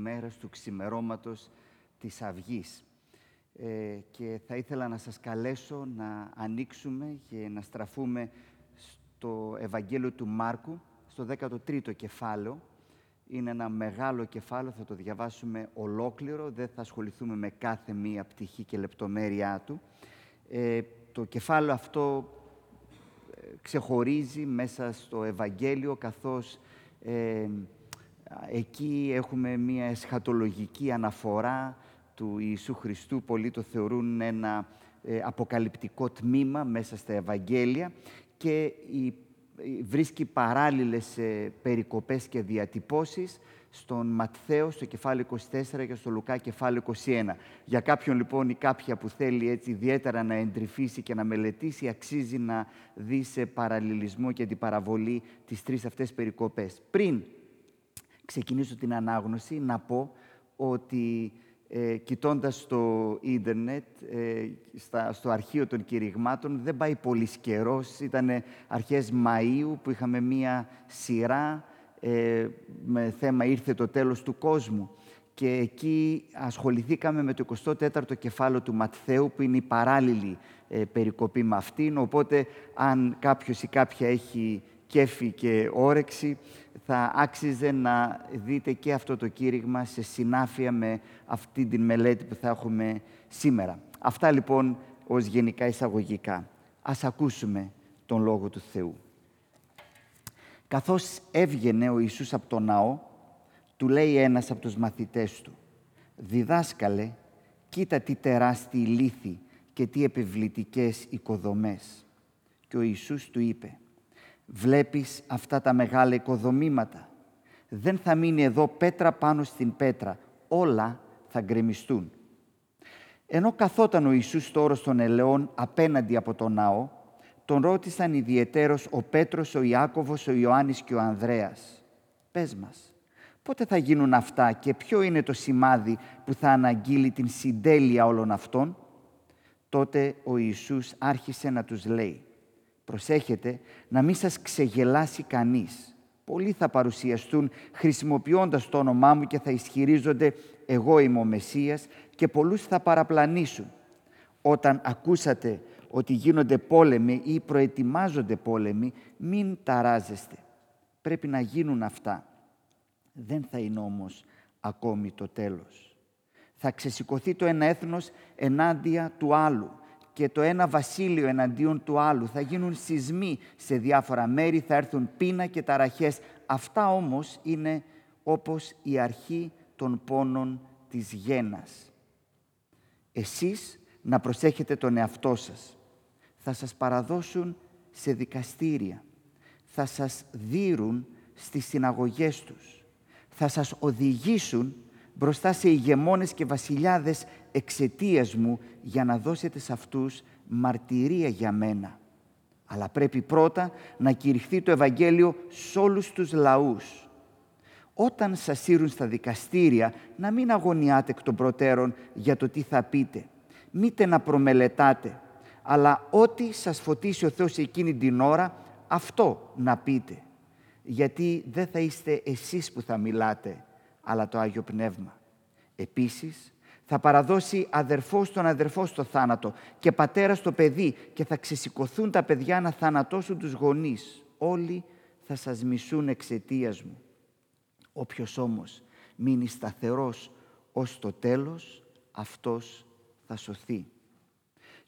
μέρας του ξημερώματος της Αυγής. Ε, και θα ήθελα να σας καλέσω να ανοίξουμε και να στραφούμε στο Ευαγγέλιο του Μάρκου, στο 13ο κεφάλαιο. Είναι ένα μεγάλο κεφάλαιο, θα το διαβάσουμε ολόκληρο, δεν θα ασχοληθούμε με κάθε μία πτυχή και λεπτομέρειά του. Ε, το κεφάλαιο αυτό ε, ξεχωρίζει μέσα στο Ευαγγέλιο, καθώς ε, Εκεί έχουμε μία εσχατολογική αναφορά του Ιησού Χριστού. Πολλοί το θεωρούν ένα ε, αποκαλυπτικό τμήμα μέσα στα Ευαγγέλια και η, βρίσκει παράλληλες ε, περικοπές και διατυπώσεις στον Ματθαίο, στο κεφάλαιο 24 και στο Λουκά, κεφάλαιο 21. Για κάποιον λοιπόν ή κάποια που θέλει έτσι ιδιαίτερα να εντρυφήσει και να μελετήσει, αξίζει να δει σε παραλληλισμό και αντιπαραβολή τις τρεις αυτές περικοπές. Πριν ξεκινήσω την ανάγνωση, να πω ότι ε, κοιτώντας το ίντερνετ, ε, στα, στο αρχείο των κηρυγμάτων, δεν πάει πολύ καιρός. Ήταν αρχές Μαΐου που είχαμε μία σειρά ε, με θέμα «Ήρθε το τέλος του κόσμου». Και εκεί ασχοληθήκαμε με το 24ο κεφάλαιο του Ματθαίου, που είναι η παράλληλη ε, περικοπή με αυτήν. Οπότε, αν κάποιος ή κάποια έχει κέφι και όρεξη, θα άξιζε να δείτε και αυτό το κήρυγμα σε συνάφεια με αυτή την μελέτη που θα έχουμε σήμερα. Αυτά λοιπόν ως γενικά εισαγωγικά. Ας ακούσουμε τον Λόγο του Θεού. Καθώς έβγαινε ο Ιησούς από τον ναό, του λέει ένας από τους μαθητές του «Διδάσκαλε, κοίτα τι τεράστιοι λύθοι και τι επιβλητικές οικοδομές». Και ο Ιησούς του είπε Βλέπεις αυτά τα μεγάλα οικοδομήματα. Δεν θα μείνει εδώ πέτρα πάνω στην πέτρα. Όλα θα γκρεμιστούν. Ενώ καθόταν ο Ιησούς στο όρος των ελαιών απέναντι από τον ναό, τον ρώτησαν ιδιαιτέρως ο Πέτρος, ο Ιάκωβος, ο Ιωάννης και ο Ανδρέας. Πες μας, πότε θα γίνουν αυτά και ποιο είναι το σημάδι που θα αναγγείλει την συντέλεια όλων αυτών; Τότε ο Ιησούς άρχισε να τους λέει Προσέχετε να μην σας ξεγελάσει κανείς. Πολλοί θα παρουσιαστούν χρησιμοποιώντας το όνομά μου και θα ισχυρίζονται «εγώ είμαι ο Μεσσίας» και πολλούς θα παραπλανήσουν. Όταν ακούσατε ότι γίνονται πόλεμοι ή προετοιμάζονται πόλεμοι, μην ταράζεστε. Πρέπει να γίνουν αυτά. Δεν θα είναι όμως ακόμη το τέλος. Θα ξεσηκωθεί το ένα έθνος ενάντια του άλλου και το ένα βασίλειο εναντίον του άλλου. Θα γίνουν σεισμοί σε διάφορα μέρη, θα έρθουν πείνα και ταραχές. Αυτά όμως είναι όπως η αρχή των πόνων της γένας. Εσείς να προσέχετε τον εαυτό σας. Θα σας παραδώσουν σε δικαστήρια. Θα σας δίρουν στις συναγωγές τους. Θα σας οδηγήσουν μπροστά σε ηγεμόνες και βασιλιάδες εξαιτίας μου για να δώσετε σε αυτούς μαρτυρία για μένα. Αλλά πρέπει πρώτα να κηρυχθεί το Ευαγγέλιο σε όλους τους λαούς. Όταν σας σύρουν στα δικαστήρια, να μην αγωνιάτε εκ των προτέρων για το τι θα πείτε. Μήτε να προμελετάτε, αλλά ό,τι σας φωτίσει ο Θεός εκείνη την ώρα, αυτό να πείτε. Γιατί δεν θα είστε εσείς που θα μιλάτε, αλλά το Άγιο Πνεύμα. Επίσης, θα παραδώσει αδερφός στον αδερφό στο θάνατο και πατέρα στο παιδί και θα ξεσηκωθούν τα παιδιά να θανατώσουν τους γονείς. Όλοι θα σας μισούν εξαιτίας μου. Όποιος όμως μείνει σταθερός ως το τέλος, αυτός θα σωθεί.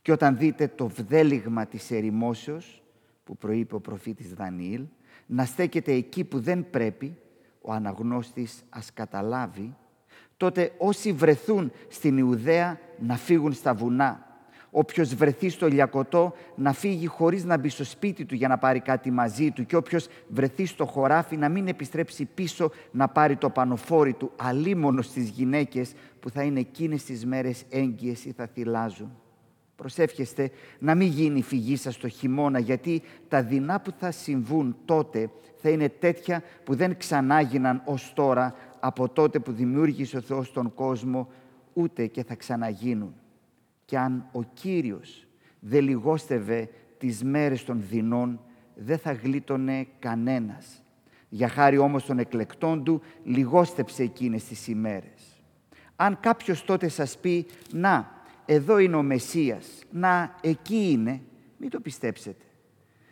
Και όταν δείτε το βδέλιγμα της ερημόσεως, που προείπε ο προφήτης Δανιήλ, να στέκεται εκεί που δεν πρέπει, ο αναγνώστης ας καταλάβει τότε όσοι βρεθούν στην Ιουδαία να φύγουν στα βουνά. Όποιος βρεθεί στο Λιακωτό να φύγει χωρίς να μπει στο σπίτι του για να πάρει κάτι μαζί του και όποιος βρεθεί στο χωράφι να μην επιστρέψει πίσω να πάρει το πανοφόρι του αλίμονο στις γυναίκες που θα είναι εκείνες τις μέρες έγκυες ή θα θυλάζουν. Προσεύχεστε να μην γίνει φυγή σας το χειμώνα γιατί τα δεινά που θα συμβούν τότε θα είναι τέτοια που δεν ξανάγιναν ως τώρα από τότε που δημιούργησε ο Θεός τον κόσμο, ούτε και θα ξαναγίνουν. Και αν ο Κύριος δεν λιγόστευε τις μέρες των δεινών, δεν θα γλίτωνε κανένας. Για χάρη όμως των εκλεκτών του, λιγόστεψε εκείνες τις ημέρες. Αν κάποιος τότε σας πει, να, εδώ είναι ο Μεσσίας, να, εκεί είναι, μην το πιστέψετε.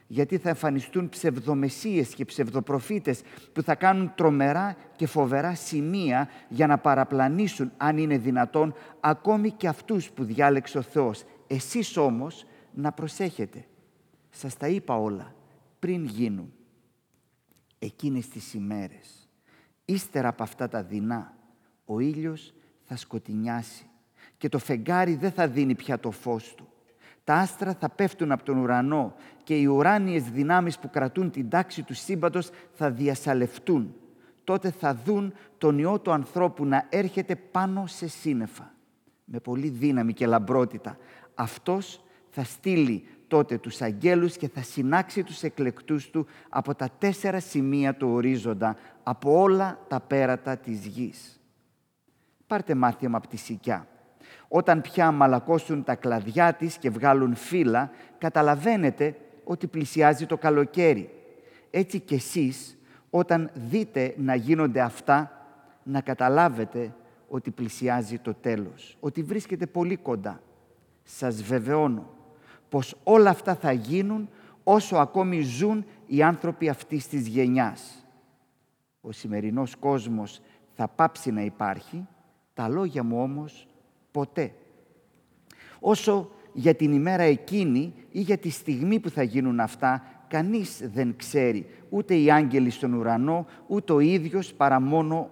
Γιατί θα εμφανιστούν ψευδομεσίες και ψευδοπροφήτες που θα κάνουν τρομερά και φοβερά σημεία για να παραπλανήσουν, αν είναι δυνατόν, ακόμη και αυτούς που διάλεξε ο Θεός. Εσείς όμως να προσέχετε. Σας τα είπα όλα πριν γίνουν εκείνες τις ημέρες. Ύστερα από αυτά τα δεινά, ο ήλιος θα σκοτεινιάσει και το φεγγάρι δεν θα δίνει πια το φως του. Τα άστρα θα πέφτουν από τον ουρανό και οι ουράνιες δυνάμεις που κρατούν την τάξη του σύμπαντος θα διασαλευτούν. Τότε θα δουν τον Υιό του ανθρώπου να έρχεται πάνω σε σύννεφα. Με πολύ δύναμη και λαμπρότητα. Αυτός θα στείλει τότε τους αγγέλους και θα συνάξει τους εκλεκτούς του από τα τέσσερα σημεία του ορίζοντα, από όλα τα πέρατα της γης. Πάρτε μάθημα από τη σικιά. Όταν πια μαλακώσουν τα κλαδιά της και βγάλουν φύλλα, καταλαβαίνετε ότι πλησιάζει το καλοκαίρι. Έτσι κι εσείς, όταν δείτε να γίνονται αυτά, να καταλάβετε ότι πλησιάζει το τέλος, ότι βρίσκεται πολύ κοντά. Σας βεβαιώνω πως όλα αυτά θα γίνουν όσο ακόμη ζουν οι άνθρωποι αυτής της γενιάς. Ο σημερινός κόσμος θα πάψει να υπάρχει, τα λόγια μου όμως ποτέ. Όσο για την ημέρα εκείνη ή για τη στιγμή που θα γίνουν αυτά, κανείς δεν ξέρει, ούτε οι άγγελοι στον ουρανό, ούτε ο ίδιος παρά μόνο,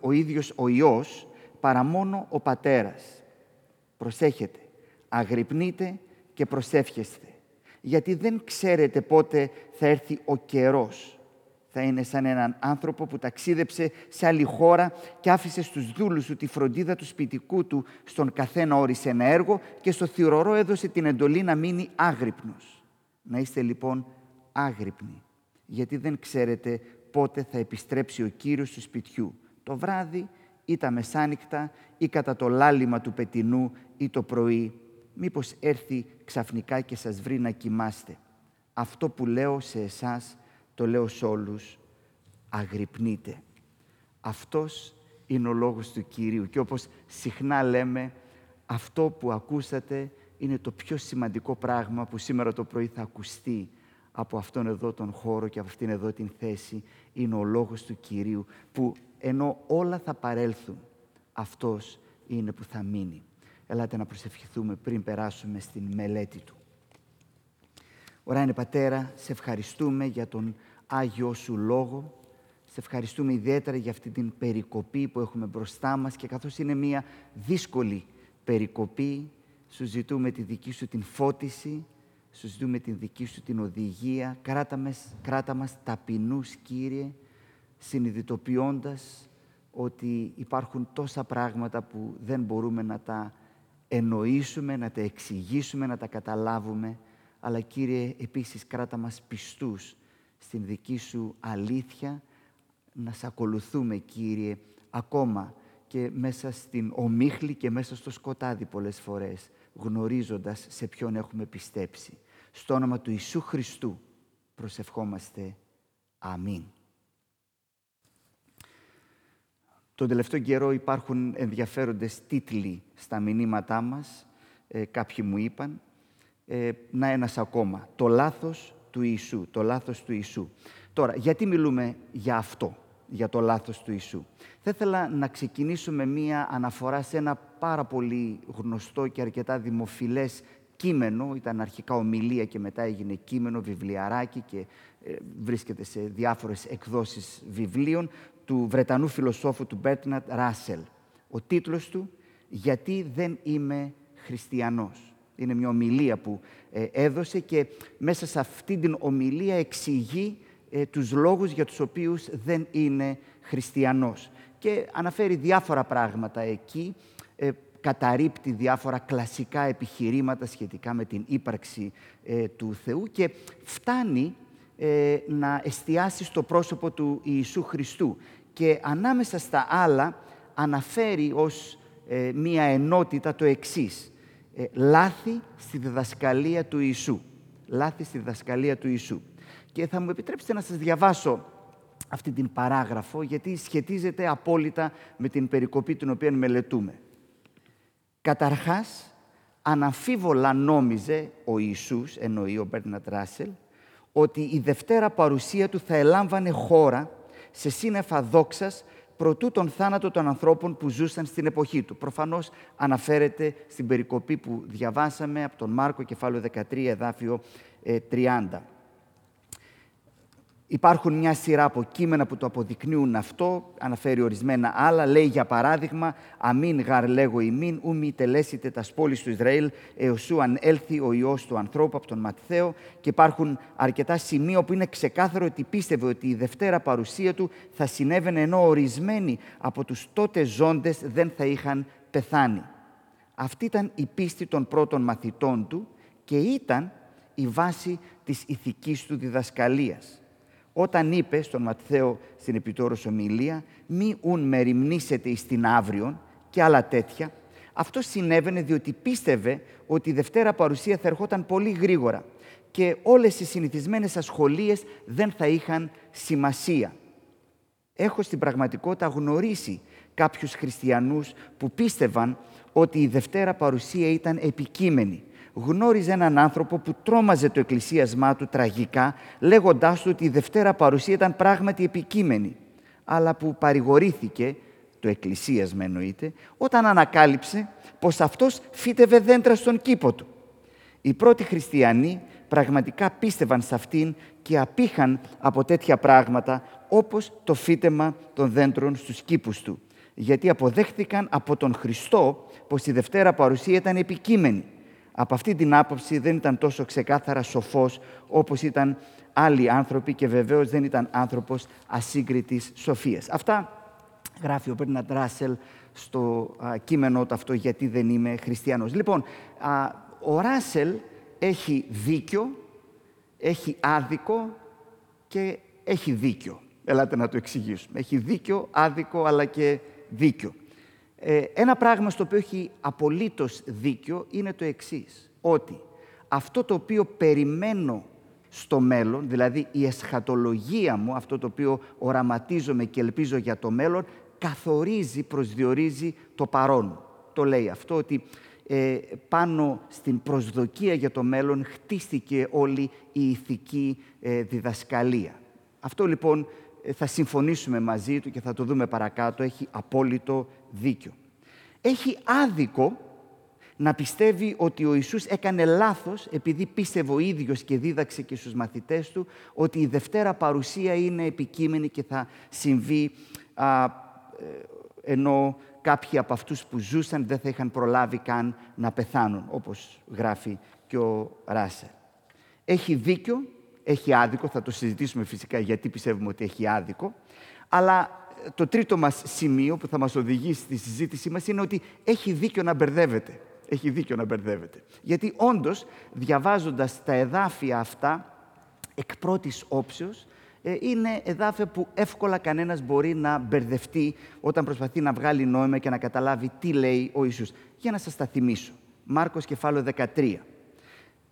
ο ίδιος ο Υιός, παρά μόνο ο Πατέρας. Προσέχετε, αγρυπνείτε και προσεύχεστε. Γιατί δεν ξέρετε πότε θα έρθει ο καιρός. Θα είναι σαν έναν άνθρωπο που ταξίδεψε σε άλλη χώρα και άφησε στους δούλους του τη φροντίδα του σπιτικού του, στον καθένα όρισε ένα έργο και στο θυρωρό έδωσε την εντολή να μείνει άγρυπνος. Να είστε λοιπόν άγρυπνοι, γιατί δεν ξέρετε πότε θα επιστρέψει ο Κύριος του σπιτιού. Το βράδυ ή τα μεσάνυχτα ή κατά το λάλημα του πετινού ή το πρωί μήπως έρθει ξαφνικά και σας βρει να κοιμάστε. Αυτό που λέω σε εσάς, το λέω σε όλους, αγρυπνείτε. Αυτός είναι ο λόγος του Κυρίου. Και όπως συχνά λέμε, αυτό που ακούσατε είναι το πιο σημαντικό πράγμα που σήμερα το πρωί θα ακουστεί από αυτόν εδώ τον χώρο και από αυτήν εδώ την θέση. Είναι ο λόγος του Κυρίου που ενώ όλα θα παρέλθουν, αυτός είναι που θα μείνει. Ελάτε να προσευχηθούμε πριν περάσουμε στην μελέτη του. Ωραία Πατέρα, σε ευχαριστούμε για τον Άγιο Σου Λόγο. Σε ευχαριστούμε ιδιαίτερα για αυτή την περικοπή που έχουμε μπροστά μας και καθώς είναι μια δύσκολη περικοπή, σου ζητούμε τη δική Σου την φώτιση, σου ζητούμε την δική Σου την οδηγία. Κράτα μας, κράτα μας ταπεινούς, Κύριε, συνειδητοποιώντας ότι υπάρχουν τόσα πράγματα που δεν μπορούμε να τα εννοήσουμε, να τα εξηγήσουμε, να τα καταλάβουμε, αλλά Κύριε επίσης κράτα μας πιστούς στην δική Σου αλήθεια, να σε ακολουθούμε Κύριε ακόμα και μέσα στην ομίχλη και μέσα στο σκοτάδι πολλές φορές, γνωρίζοντας σε ποιον έχουμε πιστέψει. Στο όνομα του Ιησού Χριστού προσευχόμαστε. Αμήν. Τον τελευταίο καιρό υπάρχουν ενδιαφέροντες τίτλοι στα μηνύματά μας, ε, κάποιοι μου είπαν, ε, να ένας ακόμα, το λάθος του Ιησού, το λάθος του Ιησού. Τώρα, γιατί μιλούμε για αυτό, για το λάθος του Ιησού; Θα ήθελα να ξεκινήσουμε μία αναφορά σε ένα πάρα πολύ γνωστό και αρκετά δημοφιλές κείμενο, ήταν αρχικά ομιλία και μετά έγινε κείμενο, βιβλιαράκι και ε, βρίσκεται σε διάφορες εκδόσεις βιβλίων, του Βρετανού φιλοσόφου του Μπέρτνατ Ράσελ. Ο τίτλος του «Γιατί δεν είμαι χριστιανός». Είναι μια ομιλία που ε, έδωσε και μέσα σε αυτή την ομιλία εξηγεί ε, τους λόγους για τους οποίους δεν είναι χριστιανός. Και αναφέρει διάφορα πράγματα εκεί, ε, καταρρύπτει διάφορα κλασικά επιχειρήματα σχετικά με την ύπαρξη του Θεού και φτάνει να εστιάσει στο πρόσωπο του Ιησού Χριστού και ανάμεσα στα άλλα αναφέρει ως ε, μία ενότητα το εξής. Ε, λάθη στη διδασκαλία του Ιησού. Λάθη στη διδασκαλία του Ιησού. Και θα μου επιτρέψετε να σας διαβάσω αυτή την παράγραφο, γιατί σχετίζεται απόλυτα με την περικοπή την οποία μελετούμε. Καταρχάς, αναμφίβολα νόμιζε ο Ιησούς, εννοεί ο Μπέρνατ Ράσελ, ότι η Δευτέρα παρουσία του θα ελάμβανε χώρα σε σύννεφα δόξας προτού τον θάνατο των ανθρώπων που ζούσαν στην εποχή του. Προφανώς αναφέρεται στην περικοπή που διαβάσαμε από τον Μάρκο, κεφάλαιο 13, εδάφιο 30. Ε, Υπάρχουν μια σειρά από κείμενα που το αποδεικνύουν αυτό, αναφέρει ορισμένα άλλα. Λέει για παράδειγμα, Αμήν γαρ λέγω ημίν, ου μη τελέσετε τας πόλης του Ισραήλ, εωσού αν έλθει ο ιός του ανθρώπου από τον Ματθαίο. Και υπάρχουν αρκετά σημεία που είναι ξεκάθαρο ότι πίστευε ότι η Δευτέρα παρουσία του θα συνέβαινε ενώ ορισμένοι από τους τότε ζώντες δεν θα είχαν πεθάνει. Αυτή ήταν η πίστη των πρώτων μαθητών του και ήταν η βάση της ηθικής του διδασκαλίας όταν είπε στον Ματθαίο στην επιτόρος ομιλία «Μη ουν μεριμνήσετε εις την αύριον» και άλλα τέτοια, αυτό συνέβαινε διότι πίστευε ότι η Δευτέρα παρουσία θα ερχόταν πολύ γρήγορα και όλες οι συνηθισμένες ασχολίες δεν θα είχαν σημασία. Έχω στην πραγματικότητα γνωρίσει κάποιους χριστιανούς που πίστευαν ότι η Δευτέρα παρουσία ήταν επικείμενη γνώριζε έναν άνθρωπο που τρόμαζε το εκκλησίασμά του τραγικά, λέγοντάς του ότι η Δευτέρα παρουσία ήταν πράγματι επικείμενη, αλλά που παρηγορήθηκε, το εκκλησίασμα εννοείται, όταν ανακάλυψε πως αυτός φύτευε δέντρα στον κήπο του. Οι πρώτοι χριστιανοί πραγματικά πίστευαν σε αυτήν και απήχαν από τέτοια πράγματα όπως το φύτεμα των δέντρων στους κήπους του. Γιατί αποδέχθηκαν από τον Χριστό πως η Δευτέρα παρουσία ήταν επικείμενη από αυτή την άποψη δεν ήταν τόσο ξεκάθαρα σοφός όπως ήταν άλλοι άνθρωποι και βεβαίως δεν ήταν άνθρωπος ασύγκριτης σοφίας. Αυτά γράφει ο Μπέρναντ Ράσελ στο α, κείμενό του αυτό «Γιατί δεν είμαι χριστιανός». Λοιπόν, α, ο Ράσελ έχει δίκιο, έχει άδικο και έχει δίκιο. Ελάτε να το εξηγήσουμε. Έχει δίκιο, άδικο, αλλά και δίκιο. Ε, ένα πράγμα στο οποίο έχει απολύτως δίκιο είναι το εξής, ότι αυτό το οποίο περιμένω στο μέλλον, δηλαδή η εσχατολογία μου, αυτό το οποίο οραματίζομαι και ελπίζω για το μέλλον, καθορίζει, προσδιορίζει το παρόν. Το λέει αυτό ότι ε, πάνω στην προσδοκία για το μέλλον χτίστηκε όλη η ηθική ε, διδασκαλία. Αυτό λοιπόν θα συμφωνήσουμε μαζί του και θα το δούμε παρακάτω, έχει απόλυτο δίκιο. Έχει άδικο να πιστεύει ότι ο Ιησούς έκανε λάθος επειδή πίστευε ο ίδιος και δίδαξε και στους μαθητές του ότι η Δευτέρα παρουσία είναι επικείμενη και θα συμβεί α, ε, ενώ κάποιοι από αυτούς που ζούσαν δεν θα είχαν προλάβει καν να πεθάνουν, όπως γράφει και ο Ράσερ. Έχει δίκιο, έχει άδικο, θα το συζητήσουμε φυσικά γιατί πιστεύουμε ότι έχει άδικο, αλλά το τρίτο μας σημείο που θα μας οδηγήσει στη συζήτησή μας είναι ότι έχει δίκιο να μπερδεύεται. Έχει δίκιο να μπερδεύεται. Γιατί όντως, διαβάζοντας τα εδάφια αυτά, εκ πρώτης όψεως, ε, είναι εδάφια που εύκολα κανένας μπορεί να μπερδευτεί όταν προσπαθεί να βγάλει νόημα και να καταλάβει τι λέει ο Ιησούς. Για να σας τα θυμίσω. Μάρκος κεφάλαιο 13.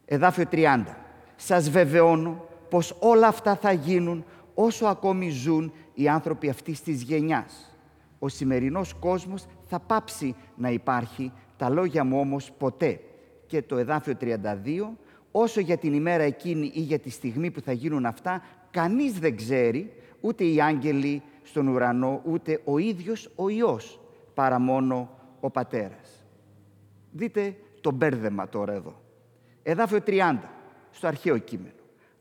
Εδάφιο 30. Σας βεβαιώνω πως όλα αυτά θα γίνουν όσο ακόμη ζουν οι άνθρωποι αυτής της γενιάς. Ο σημερινός κόσμος θα πάψει να υπάρχει, τα λόγια μου όμως ποτέ. Και το εδάφιο 32, όσο για την ημέρα εκείνη ή για τη στιγμή που θα γίνουν αυτά, κανείς δεν ξέρει, ούτε οι άγγελοι στον ουρανό, ούτε ο ίδιος ο Υιός, παρά μόνο ο Πατέρας. Δείτε το μπέρδεμα τώρα εδώ. Εδάφιο 30, στο αρχαίο κείμενο.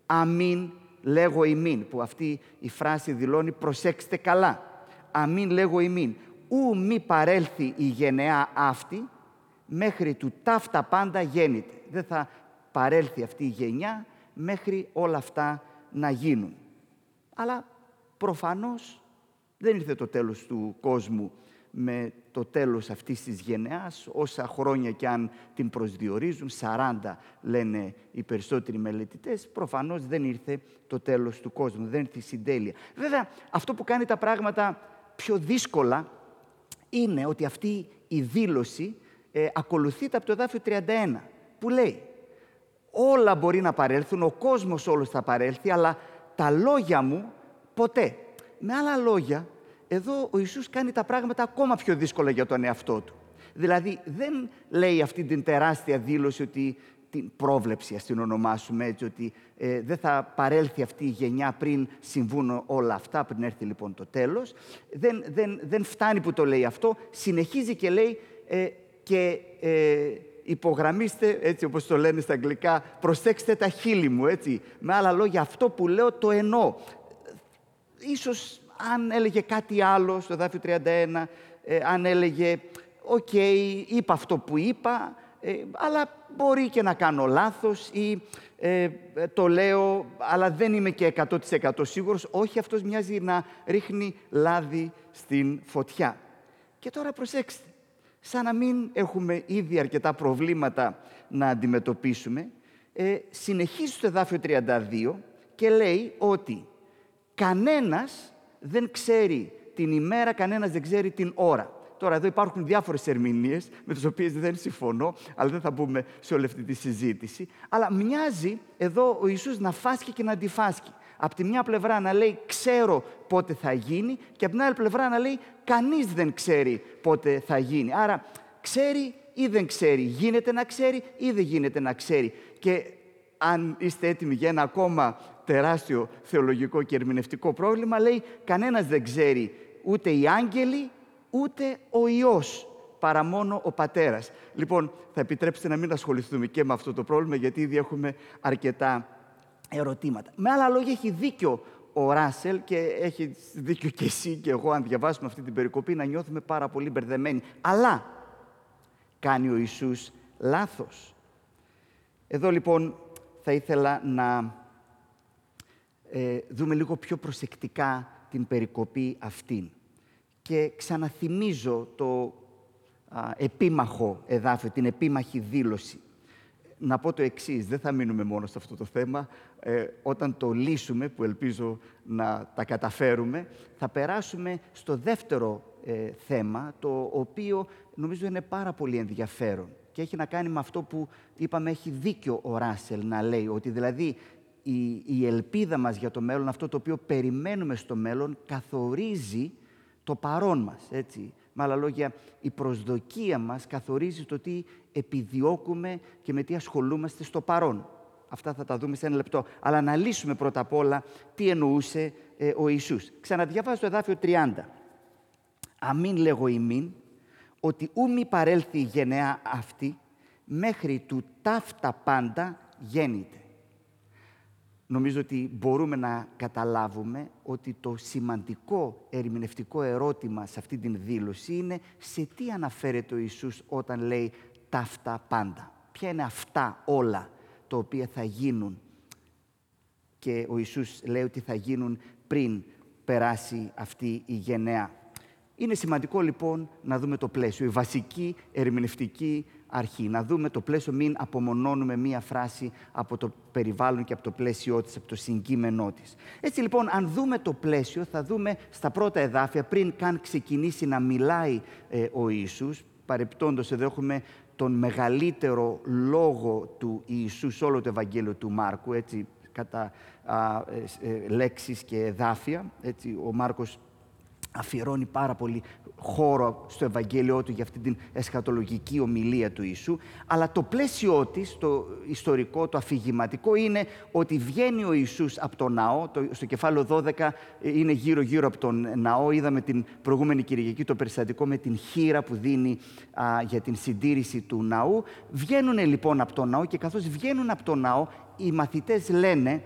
Αμήν λέγω ημίν, που αυτή η φράση δηλώνει προσέξτε καλά. Αμήν λέγω ημίν. Ου μη παρέλθει η γενεά αυτή, μέχρι του ταύτα πάντα γέννηται. Δεν θα παρέλθει αυτή η γενιά μέχρι όλα αυτά να γίνουν. Αλλά προφανώς δεν ήρθε το τέλος του κόσμου με το τέλος αυτής της γενεάς, όσα χρόνια και αν την προσδιορίζουν, 40 λένε οι περισσότεροι μελετητές, προφανώς δεν ήρθε το τέλος του κόσμου, δεν ήρθε η συντέλεια. Βέβαια, αυτό που κάνει τα πράγματα πιο δύσκολα είναι ότι αυτή η δήλωση ε, ακολουθείται από το εδάφιο 31, που λέει όλα μπορεί να παρέλθουν, ο κόσμος όλος θα παρέλθει, αλλά τα λόγια μου ποτέ. με άλλα λόγια, εδώ ο Ιησούς κάνει τα πράγματα ακόμα πιο δύσκολα για τον εαυτό του. Δηλαδή δεν λέει αυτή την τεράστια δήλωση ότι την πρόβλεψη, ας την ονομάσουμε έτσι, ότι ε, δεν θα παρέλθει αυτή η γενιά πριν συμβούν όλα αυτά, πριν έρθει λοιπόν το τέλος. Δεν, δεν, δεν φτάνει που το λέει αυτό, συνεχίζει και λέει ε, και ε, υπογραμμίστε, έτσι όπως το λένε στα αγγλικά, προσέξτε τα χείλη μου, έτσι. Με άλλα λόγια, αυτό που λέω το εννοώ. Ίσως αν έλεγε κάτι άλλο στο εδάφιο 31, ε, αν έλεγε «OK, okay, είπα αυτό που είπα, ε, αλλά μπορεί και να κάνω λάθος» ή ε, «Το λέω, αλλά δεν είμαι και 100% σίγουρος». Όχι, αυτός μοιάζει να ρίχνει λάδι στην φωτιά. Και τώρα προσέξτε, σαν να μην έχουμε ήδη αρκετά προβλήματα να αντιμετωπίσουμε, ε, συνεχίζει στο εδάφιο 32 και λέει ότι κανένας δεν ξέρει την ημέρα, κανένας δεν ξέρει την ώρα. Τώρα, εδώ υπάρχουν διάφορες ερμηνείες με τις οποίες δεν συμφωνώ, αλλά δεν θα μπούμε σε όλη αυτή τη συζήτηση. Αλλά μοιάζει εδώ ο Ιησούς να φάσκει και να αντιφάσκει. Από τη μια πλευρά να λέει ξέρω πότε θα γίνει και από την άλλη πλευρά να λέει κανείς δεν ξέρει πότε θα γίνει. Άρα ξέρει ή δεν ξέρει, γίνεται να ξέρει ή δεν γίνεται να ξέρει. Και αν είστε έτοιμοι για ένα ακόμα τεράστιο θεολογικό και ερμηνευτικό πρόβλημα, λέει κανένας δεν ξέρει ούτε οι άγγελοι, ούτε ο Υιός, παρά μόνο ο Πατέρας. Λοιπόν, θα επιτρέψετε να μην ασχοληθούμε και με αυτό το πρόβλημα, γιατί ήδη έχουμε αρκετά ερωτήματα. Με άλλα λόγια, έχει δίκιο ο Ράσελ και έχεις δίκιο και εσύ και εγώ, αν διαβάσουμε αυτή την περικοπή, να νιώθουμε πάρα πολύ μπερδεμένοι. Αλλά κάνει ο Ιησούς λάθος. Εδώ λοιπόν θα ήθελα να ε, δούμε λίγο πιο προσεκτικά την περικοπή αυτήν. Και ξαναθυμίζω το α, επίμαχο εδάφιο, την επίμαχη δήλωση. Να πω το εξής, δεν θα μείνουμε μόνο σε αυτό το θέμα. Ε, όταν το λύσουμε, που ελπίζω να τα καταφέρουμε, θα περάσουμε στο δεύτερο ε, θέμα, το οποίο νομίζω είναι πάρα πολύ ενδιαφέρον και έχει να κάνει με αυτό που είπαμε έχει δίκιο ο Ράσελ να λέει, ότι δηλαδή η, η ελπίδα μας για το μέλλον, αυτό το οποίο περιμένουμε στο μέλλον, καθορίζει το παρόν μας, έτσι. Με άλλα λόγια, η προσδοκία μας καθορίζει το τι επιδιώκουμε και με τι ασχολούμαστε στο παρόν. Αυτά θα τα δούμε σε ένα λεπτό. Αλλά να λύσουμε πρώτα απ' όλα τι εννοούσε ε, ο Ιησούς. Ξαναδιαβάζω το εδάφιο 30. Αμήν λέγω ημίν, ότι ου μη παρέλθει η γενεά αυτή, μέχρι του ταύτα πάντα γέννηται. Νομίζω ότι μπορούμε να καταλάβουμε ότι το σημαντικό ερμηνευτικό ερώτημα σε αυτή την δήλωση είναι σε τι αναφέρεται ο Ιησούς όταν λέει ταύτα πάντα. Ποια είναι αυτά όλα τα οποία θα γίνουν και ο Ιησούς λέει ότι θα γίνουν πριν περάσει αυτή η γενναία. Είναι σημαντικό λοιπόν να δούμε το πλαίσιο, η βασική ερμηνευτική αρχή. Να δούμε το πλαίσιο, μην απομονώνουμε μία φράση από το περιβάλλον και από το πλαίσιό της, από το συγκείμενό της. Έτσι λοιπόν, αν δούμε το πλαίσιο, θα δούμε στα πρώτα εδάφια, πριν καν ξεκινήσει να μιλάει ε, ο Ιησούς, παρεπτόντως εδώ έχουμε τον μεγαλύτερο λόγο του Ιησούς σε όλο το Ευαγγέλιο του Μάρκου, έτσι, κατά α, ε, ε, λέξεις και εδάφια. Έτσι, ο Μάρκος αφιερώνει πάρα πολύ χώρο στο Ευαγγέλιο του για αυτή την εσχατολογική ομιλία του Ιησού, αλλά το πλαίσιο της, το ιστορικό, το αφηγηματικό, είναι ότι βγαίνει ο Ιησούς από το ναό, το, στο κεφάλαιο 12 είναι γύρω-γύρω από τον ναό, είδαμε την προηγούμενη Κυριακή το περιστατικό με την χείρα που δίνει για την συντήρηση του ναού. Βγαίνουν λοιπόν από το ναό και καθώς βγαίνουν από το ναό, οι μαθητές λένε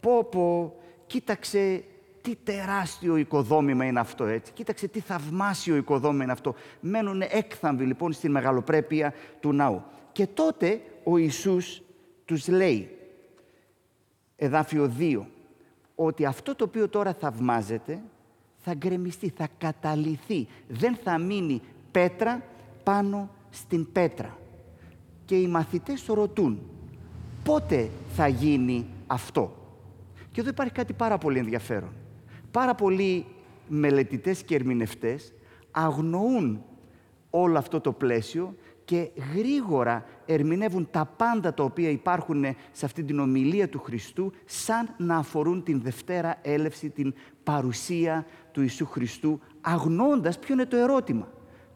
«Πω, πω, κοίταξε τι τεράστιο οικοδόμημα είναι αυτό, έτσι. Κοίταξε τι θαυμάσιο οικοδόμημα είναι αυτό. Μένουν έκθαμβοι λοιπόν στην μεγαλοπρέπεια του ναού. Και τότε ο Ιησούς τους λέει, εδάφιο 2, ότι αυτό το οποίο τώρα θαυμάζεται θα γκρεμιστεί, θα καταλυθεί. Δεν θα μείνει πέτρα πάνω στην πέτρα. Και οι μαθητές ρωτούν, πότε θα γίνει αυτό; Και εδώ υπάρχει κάτι πάρα πολύ ενδιαφέρον πάρα πολλοί μελετητές και ερμηνευτές αγνοούν όλο αυτό το πλαίσιο και γρήγορα ερμηνεύουν τα πάντα τα οποία υπάρχουν σε αυτή την ομιλία του Χριστού σαν να αφορούν την Δευτέρα έλευση, την παρουσία του Ιησού Χριστού, αγνώντας ποιο είναι το ερώτημα.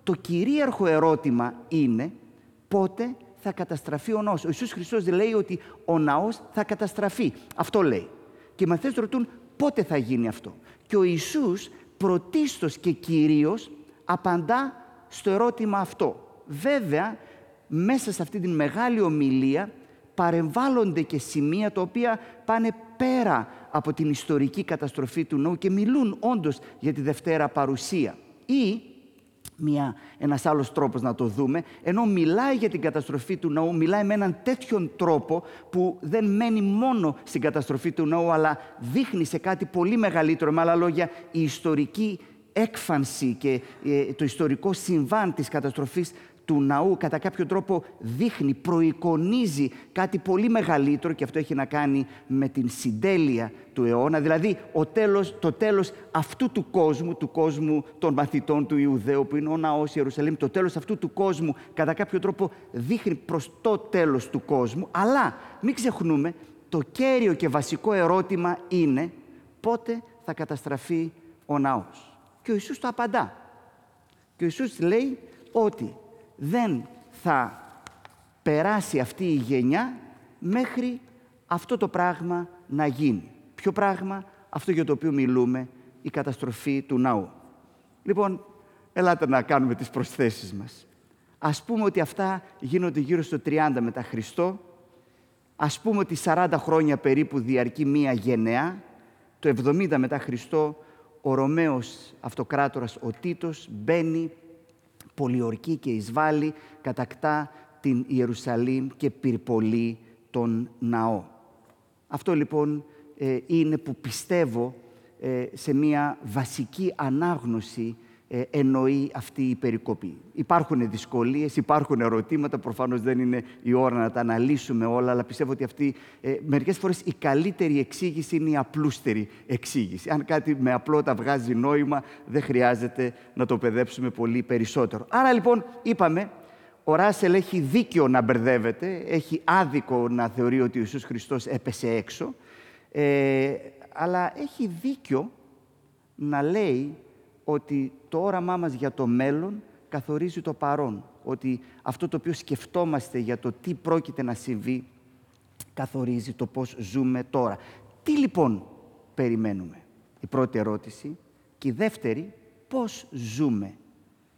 Το κυρίαρχο ερώτημα είναι πότε θα καταστραφεί ο ναός. Ο Ιησούς Χριστός λέει ότι ο ναός θα καταστραφεί. Αυτό λέει. Και οι μαθητές ρωτούν πότε θα γίνει αυτό. Και ο Ιησούς πρωτίστως και κυρίως απαντά στο ερώτημα αυτό. Βέβαια, μέσα σε αυτή την μεγάλη ομιλία παρεμβάλλονται και σημεία τα οποία πάνε πέρα από την ιστορική καταστροφή του ναού και μιλούν όντως για τη Δευτέρα παρουσία. Ή μια, ένας άλλος τρόπος να το δούμε, ενώ μιλάει για την καταστροφή του ναού, μιλάει με έναν τέτοιον τρόπο που δεν μένει μόνο στην καταστροφή του ναού, αλλά δείχνει σε κάτι πολύ μεγαλύτερο, με άλλα λόγια, η ιστορική έκφανση και ε, το ιστορικό συμβάν της καταστροφής του ναού κατά κάποιο τρόπο δείχνει, προεικονίζει κάτι πολύ μεγαλύτερο και αυτό έχει να κάνει με την συντέλεια του αιώνα, δηλαδή ο τέλος, το τέλος αυτού του κόσμου, του κόσμου των μαθητών του Ιουδαίου που είναι ο ναός Ιερουσαλήμ, το τέλος αυτού του κόσμου κατά κάποιο τρόπο δείχνει προς το τέλος του κόσμου, αλλά μην ξεχνούμε, το κέριο και βασικό ερώτημα είναι πότε θα καταστραφεί ο ναός. Και ο Ιησούς το απαντά. Και ο Ιησούς λέει ότι δεν θα περάσει αυτή η γενιά μέχρι αυτό το πράγμα να γίνει. Ποιο πράγμα, αυτό για το οποίο μιλούμε, η καταστροφή του ναού. Λοιπόν, ελάτε να κάνουμε τις προσθέσεις μας. Ας πούμε ότι αυτά γίνονται γύρω στο 30 μετά Χριστό, ας πούμε ότι 40 χρόνια περίπου διαρκεί μία γενεά, το 70 μετά Χριστό ο Ρωμαίος αυτοκράτορας ο Τίτος μπαίνει πολιορκεί και εισβάλλει, κατακτά την Ιερουσαλήμ και πυρπολεί τον ναό. Αυτό λοιπόν ε, είναι που πιστεύω ε, σε μια βασική ανάγνωση ε, εννοεί αυτή η περικοπή. Υπάρχουν δυσκολίες, υπάρχουν ερωτήματα, προφανώς δεν είναι η ώρα να τα αναλύσουμε όλα, αλλά πιστεύω ότι αυτή ε, μερικές φορές η καλύτερη εξήγηση είναι η απλούστερη εξήγηση. Αν κάτι με απλότα βγάζει νόημα, δεν χρειάζεται να το παιδέψουμε πολύ περισσότερο. Άρα λοιπόν είπαμε, ο Ράσελ έχει δίκιο να μπερδεύεται, έχει άδικο να θεωρεί ότι ο Ιησούς Χριστός έπεσε έξω, ε, αλλά έχει δίκιο να λέει ότι το όραμά μας για το μέλλον καθορίζει το παρόν. Ότι αυτό το οποίο σκεφτόμαστε για το τι πρόκειται να συμβεί καθορίζει το πώς ζούμε τώρα. Τι λοιπόν περιμένουμε; Η πρώτη ερώτηση. Και η δεύτερη, πώς ζούμε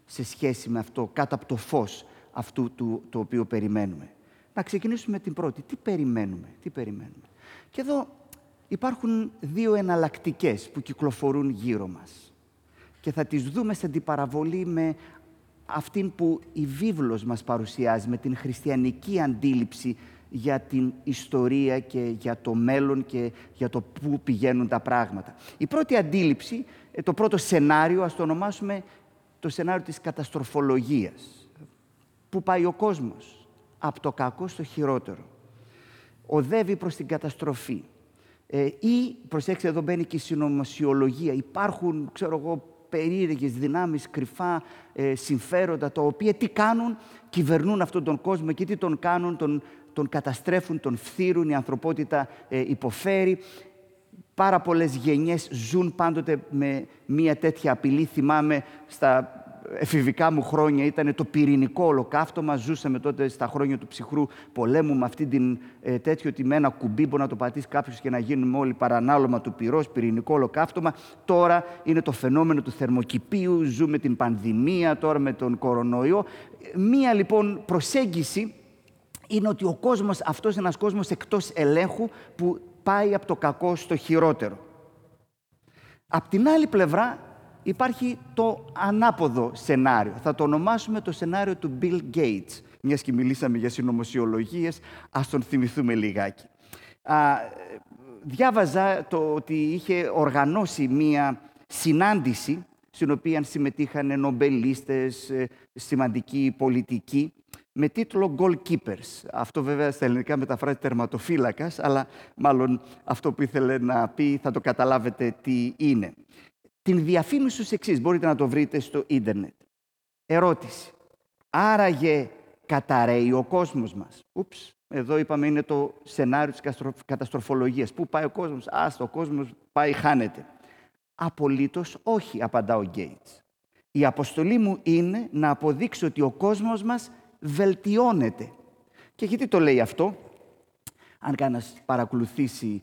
σε σχέση με αυτό, κάτω από το φως αυτού του, το οποίο περιμένουμε. Να ξεκινήσουμε με την πρώτη. Τι περιμένουμε, τι περιμένουμε. Και εδώ υπάρχουν δύο εναλλακτικές που κυκλοφορούν γύρω μας και θα τις δούμε σε αντιπαραβολή με αυτήν που η βίβλος μας παρουσιάζει, με την χριστιανική αντίληψη για την ιστορία και για το μέλλον και για το πού πηγαίνουν τα πράγματα. Η πρώτη αντίληψη, ε, το πρώτο σενάριο, ας το ονομάσουμε το σενάριο της καταστροφολογίας. Πού πάει ο κόσμος, από το κακό στο χειρότερο. Οδεύει προς την καταστροφή. Ε, ή, προσέξτε, εδώ μπαίνει και η συνωμοσιολογία. Υπάρχουν, ξέρω εγώ, περίεργες δυνάμεις, κρυφά ε, συμφέροντα, τα οποία τι κάνουν, κυβερνούν αυτόν τον κόσμο και τι τον κάνουν, τον, τον καταστρέφουν, τον φθύρουν, η ανθρωπότητα ε, υποφέρει. Πάρα πολλές γενιές ζουν πάντοτε με μία τέτοια απειλή. Θυμάμαι στα εφηβικά μου χρόνια ήταν το πυρηνικό ολοκαύτωμα. Ζούσαμε τότε στα χρόνια του ψυχρού πολέμου με αυτή την ε, τέτοιο ότι με ένα κουμπί μπορεί να το πατήσει κάποιος και να γίνουμε όλοι παρανάλωμα του πυρός, πυρηνικό ολοκαύτωμα. Τώρα είναι το φαινόμενο του θερμοκηπίου, ζούμε την πανδημία τώρα με τον κορονοϊό. Μία λοιπόν προσέγγιση είναι ότι ο κόσμος αυτός είναι ένας κόσμος εκτός ελέγχου που πάει από το κακό στο χειρότερο. Απ' την άλλη πλευρά υπάρχει το ανάποδο σενάριο. Θα το ονομάσουμε το σενάριο του Bill Gates. Μιας και μιλήσαμε για συνωμοσιολογίες, ας τον θυμηθούμε λιγάκι. Α, διάβαζα το ότι είχε οργανώσει μία συνάντηση στην οποία συμμετείχαν νομπελίστες, ε, σημαντικοί πολιτικοί, με τίτλο Goalkeepers. Αυτό βέβαια στα ελληνικά μεταφράζει τερματοφύλακας, αλλά μάλλον αυτό που ήθελε να πει θα το καταλάβετε τι είναι την διαφήμιση στους εξής. Μπορείτε να το βρείτε στο ίντερνετ. Ερώτηση. Άραγε καταραίει ο κόσμος μας. Ούψ, εδώ είπαμε είναι το σενάριο της καταστροφολογίας. Πού πάει ο κόσμος; Α, ο κόσμος πάει, χάνεται. Απολύτως όχι, απαντά ο Γκέιτς. Η αποστολή μου είναι να αποδείξω ότι ο κόσμος μας βελτιώνεται. Και γιατί το λέει αυτό, αν κανένας παρακολουθήσει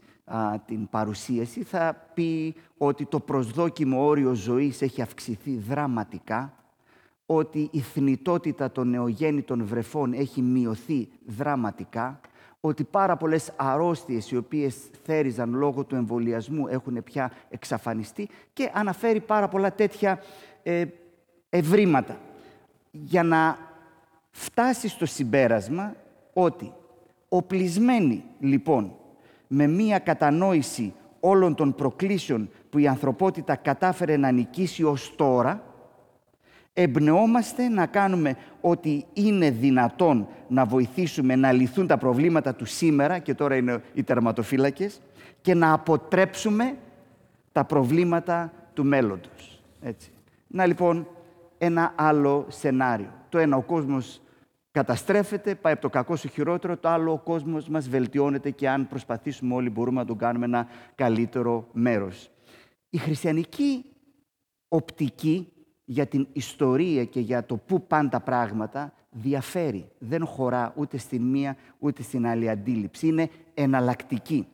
την παρουσίαση, θα πει ότι το προσδόκιμο όριο ζωής έχει αυξηθεί δραματικά, ότι η θνητότητα των νεογέννητων βρεφών έχει μειωθεί δραματικά, ότι πάρα πολλές αρρώστιες οι οποίες θέριζαν λόγω του εμβολιασμού έχουν πια εξαφανιστεί και αναφέρει πάρα πολλά τέτοια ε, ευρήματα. Για να φτάσει στο συμπέρασμα ότι οπλισμένοι λοιπόν με μία κατανόηση όλων των προκλήσεων που η ανθρωπότητα κατάφερε να νικήσει ως τώρα, εμπνεόμαστε να κάνουμε ότι είναι δυνατόν να βοηθήσουμε να λυθούν τα προβλήματα του σήμερα, και τώρα είναι οι τερματοφύλακες, και να αποτρέψουμε τα προβλήματα του μέλλοντος. Έτσι. Να λοιπόν ένα άλλο σενάριο. Το ένα, ο κόσμος καταστρέφεται, πάει από το κακό στο χειρότερο, το άλλο ο κόσμος μας βελτιώνεται και αν προσπαθήσουμε όλοι μπορούμε να τον κάνουμε ένα καλύτερο μέρος. Η χριστιανική οπτική για την ιστορία και για το πού πάνε τα πράγματα διαφέρει. Δεν χωρά ούτε στην μία ούτε στην άλλη αντίληψη. Είναι εναλλακτική.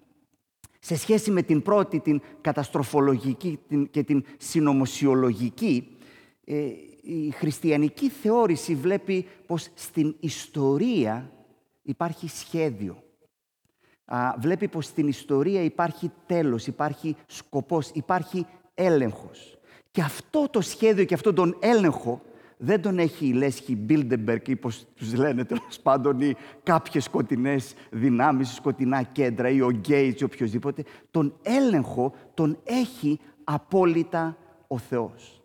Σε σχέση με την πρώτη, την καταστροφολογική και την συνωμοσιολογική, ε, η χριστιανική θεώρηση βλέπει πως στην ιστορία υπάρχει σχέδιο. Βλέπει πως στην ιστορία υπάρχει τέλος, υπάρχει σκοπός, υπάρχει έλεγχος. Και αυτό το σχέδιο και αυτόν τον έλεγχο δεν τον έχει η Λέσχη Μπίλντερμπεργκ ή πως τους λένε τέλος πάντων ή κάποιες σκοτεινές δυνάμεις, σκοτεινά κέντρα ή ο Γκέιτς ή οποιοδήποτε. Τον έλεγχο τον έχει απόλυτα ο Θεός.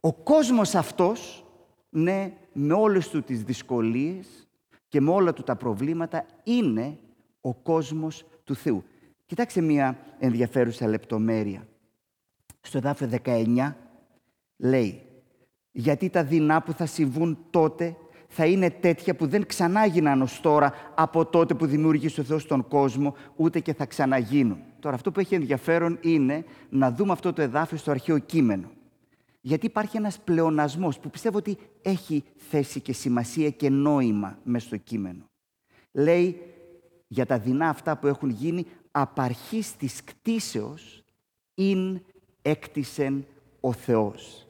Ο κόσμος αυτός, ναι, με όλες του τις δυσκολίες και με όλα του τα προβλήματα, είναι ο κόσμος του Θεού. Κοιτάξτε μία ενδιαφέρουσα λεπτομέρεια. Στο εδάφιο 19 λέει «Γιατί τα δεινά που θα συμβούν τότε θα είναι τέτοια που δεν ξανά γίναν ως τώρα από τότε που δημιούργησε ο Θεός τον κόσμο, ούτε και θα ξαναγίνουν». Τώρα αυτό που έχει ενδιαφέρον είναι να δούμε αυτό το εδάφιο στο αρχαίο κείμενο γιατί υπάρχει ένας πλεονασμός που πιστεύω ότι έχει θέση και σημασία και νόημα μέσα στο κείμενο. Λέει για τα δεινά αυτά που έχουν γίνει απαρχής της κτίσεως ειν έκτισεν ο Θεός.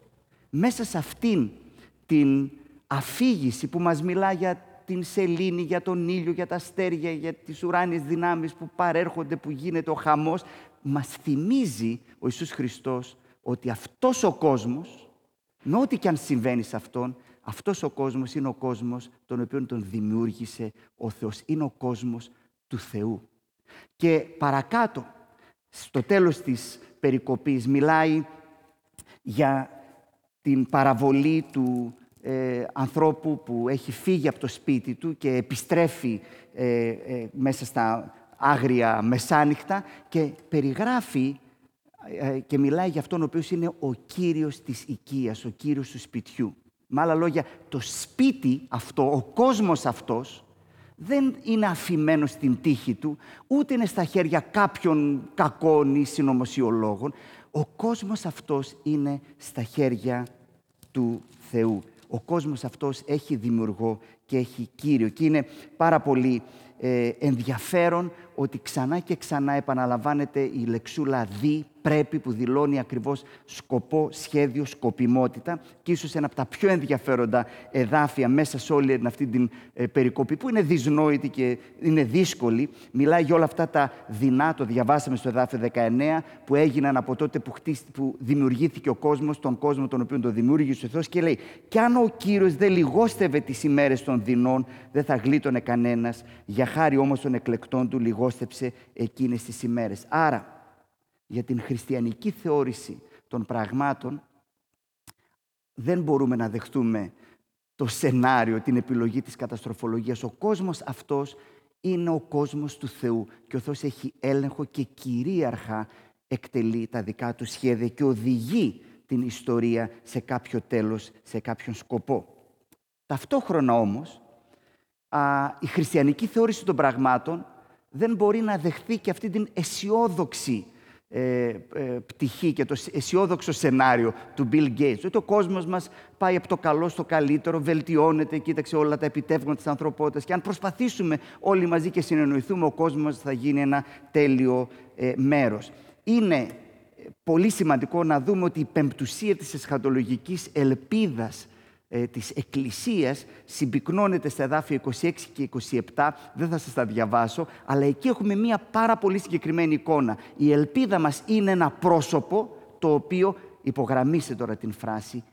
Μέσα σε αυτήν την αφήγηση που μας μιλά για την σελήνη, για τον ήλιο, για τα αστέρια, για τις ουράνιες δυνάμεις που παρέρχονται, που γίνεται ο χαμός, μας θυμίζει ο Ιησούς Χριστός ότι αυτός ο κόσμος, με ό,τι και αν συμβαίνει σε αυτόν, αυτός ο κόσμος είναι ο κόσμος τον οποίο τον δημιούργησε ο Θεός. Είναι ο κόσμος του Θεού. Και παρακάτω, στο τέλος της περικοπής, μιλάει για την παραβολή του ε, ανθρώπου που έχει φύγει από το σπίτι του και επιστρέφει ε, ε, μέσα στα άγρια μεσάνυχτα και περιγράφει ε, και μιλάει για αυτόν ο οποίος είναι ο κύριος της οικίας, ο κύριος του σπιτιού. Με άλλα λόγια, το σπίτι αυτό, ο κόσμος αυτός, δεν είναι αφημένο στην τύχη του, ούτε είναι στα χέρια κάποιων κακών ή συνωμοσιολόγων. Ο κόσμος αυτός είναι στα χέρια του Θεού. Ο κόσμος αυτός έχει δημιουργό και έχει κύριο. Και είναι πάρα πολύ ε, ενδιαφέρον ότι ξανά και ξανά επαναλαμβάνεται η λεξούλα «δι» πρέπει που δηλώνει ακριβώς σκοπό, σχέδιο, σκοπιμότητα και ίσως ένα από τα πιο ενδιαφέροντα εδάφια μέσα σε όλη αυτή την ε, περικοπή που είναι δυσνόητη και είναι δύσκολη. Μιλάει για όλα αυτά τα δεινά, το διαβάσαμε στο εδάφιο 19, που έγιναν από τότε που, που δημιουργήθηκε ο κόσμος, τον κόσμο τον οποίο τον δημιούργησε ο Θεός και λέει «Κι αν ο Κύριος δεν λιγόστευε τις ημέρες των δεινών, δεν θα γλίτωνε κανένας, για χάρη όμως των εκλεκτών του λιγόστεψε εκείνες τις ημέρες». Άρα, για την χριστιανική θεώρηση των πραγμάτων, δεν μπορούμε να δεχτούμε το σενάριο, την επιλογή της καταστροφολογίας. Ο κόσμος αυτός είναι ο κόσμος του Θεού και ο Θεός έχει έλεγχο και κυρίαρχα εκτελεί τα δικά του σχέδια και οδηγεί την ιστορία σε κάποιο τέλος, σε κάποιον σκοπό. Ταυτόχρονα όμως, η χριστιανική θεώρηση των πραγμάτων δεν μπορεί να δεχθεί και αυτή την αισιόδοξη ε, ε, πτυχή και το αισιόδοξο σενάριο του Bill Gates. Ότι ο κόσμος μας πάει από το καλό στο καλύτερο, βελτιώνεται, κοίταξε όλα τα επιτεύγματα της ανθρωπότητας και αν προσπαθήσουμε όλοι μαζί και συνεννοηθούμε, ο κόσμος μας θα γίνει ένα τέλειο ε, μέρος. Είναι πολύ σημαντικό να δούμε ότι η πεμπτουσία της εσχατολογικής ελπίδας ε, της Εκκλησίας συμπυκνώνεται στα εδάφια 26 και 27, δεν θα σας τα διαβάσω, αλλά εκεί έχουμε μία πάρα πολύ συγκεκριμένη εικόνα. Η ελπίδα μας είναι ένα πρόσωπο το οποίο, υπογραμμίστε τώρα την φράση,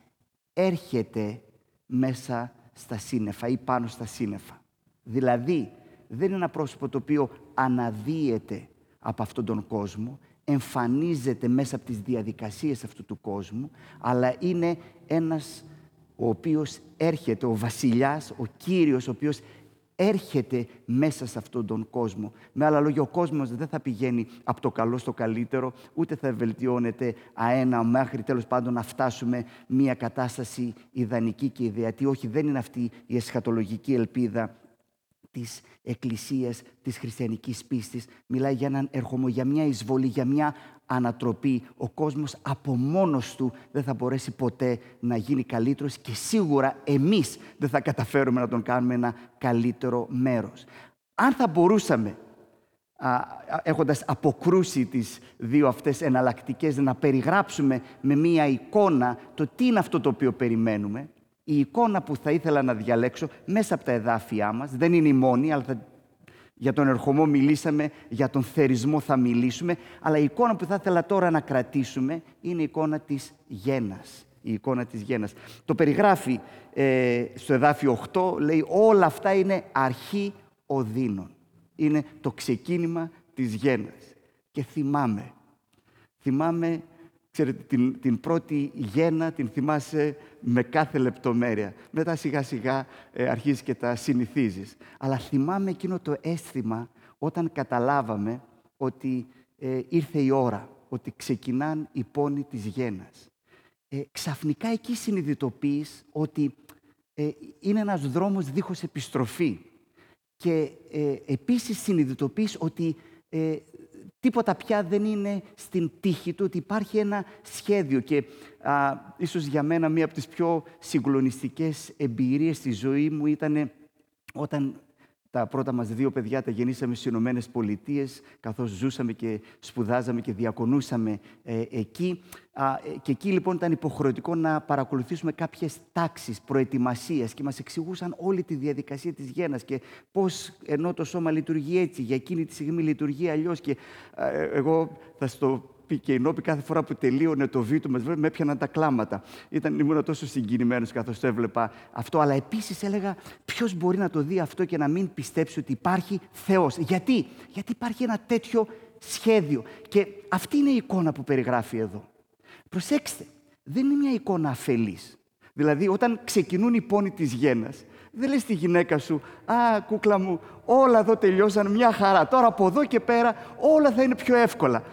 έρχεται μέσα στα σύννεφα ή πάνω στα σύννεφα. Δηλαδή, δεν είναι ένα πρόσωπο το οποίο αναδύεται από αυτόν τον κόσμο, εμφανίζεται μέσα από τις διαδικασίες αυτού του κόσμου, αλλά είναι ένας ο οποίος έρχεται, ο βασιλιάς, ο Κύριος, ο οποίος έρχεται μέσα σε αυτόν τον κόσμο. Με άλλα λόγια, ο κόσμος δεν θα πηγαίνει από το καλό στο καλύτερο, ούτε θα βελτιώνεται αένα μέχρι τέλος πάντων να φτάσουμε μια κατάσταση ιδανική και ιδεατή. Όχι, δεν είναι αυτή η εσχατολογική ελπίδα της Εκκλησίας, της χριστιανικής πίστης. Μιλάει για έναν ερχομό, για μια εισβολή, για μια ανατροπή. Ο κόσμος από μόνος του δεν θα μπορέσει ποτέ να γίνει καλύτερος και σίγουρα εμείς δεν θα καταφέρουμε να τον κάνουμε ένα καλύτερο μέρος. Αν θα μπορούσαμε, α, έχοντας αποκρούσει τις δύο αυτές εναλλακτικές, να περιγράψουμε με μία εικόνα το τι είναι αυτό το οποίο περιμένουμε, η εικόνα που θα ήθελα να διαλέξω μέσα από τα εδάφια μας, δεν είναι η μόνη, αλλά θα... για τον ερχομό μιλήσαμε, για τον θερισμό θα μιλήσουμε, αλλά η εικόνα που θα ήθελα τώρα να κρατήσουμε είναι η εικόνα της γένας. Η εικόνα της γένας. Το περιγράφει ε, στο εδάφιο 8, λέει όλα αυτά είναι αρχή οδύνων. Είναι το ξεκίνημα της γένας. Και θυμάμαι, θυμάμαι Ξέρετε, την, την πρώτη γέννα την θυμάσαι με κάθε λεπτομέρεια. Μετά σιγά σιγά ε, αρχίζεις και τα συνηθίζεις. Αλλά θυμάμαι εκείνο το αίσθημα όταν καταλάβαμε ότι ε, ήρθε η ώρα, ότι ξεκινάν οι πόνοι της γέννας. Ε, ξαφνικά εκεί συνειδητοποιείς ότι ε, είναι ένας δρόμος δίχως επιστροφή. Και ε, επίσης συνειδητοποιείς ότι ε, Τίποτα πια δεν είναι στην τύχη του, ότι υπάρχει ένα σχέδιο. Και α, ίσως για μένα μία από τις πιο συγκλονιστικές εμπειρίες στη ζωή μου ήταν όταν τα πρώτα μας δύο παιδιά τα γεννήσαμε στις Ηνωμένες Πολιτείες, καθώς ζούσαμε και σπουδάζαμε και διακονούσαμε ε, εκεί. Ε, και εκεί λοιπόν ήταν υποχρεωτικό να παρακολουθήσουμε κάποιες τάξεις προετοιμασίας και μας εξηγούσαν όλη τη διαδικασία της γέννας και πώς ενώ το σώμα λειτουργεί έτσι, για εκείνη τη στιγμή λειτουργεί αλλιώς. Και ε, εγώ θα στο και η Νόπη κάθε φορά που τελείωνε το βίντεο μας, με έπιαναν τα κλάματα. Ήταν, ήμουν τόσο συγκινημένος καθώς το έβλεπα αυτό. Αλλά επίσης έλεγα ποιος μπορεί να το δει αυτό και να μην πιστέψει ότι υπάρχει Θεός. Γιατί, Γιατί υπάρχει ένα τέτοιο σχέδιο. Και αυτή είναι η εικόνα που περιγράφει εδώ. Προσέξτε, δεν είναι μια εικόνα αφελής. Δηλαδή, όταν ξεκινούν οι πόνοι της γέννας, δεν λες στη γυναίκα σου, «Α, κούκλα μου, όλα εδώ τελειώσαν μια χαρά. Τώρα από εδώ και πέρα όλα θα είναι πιο εύκολα»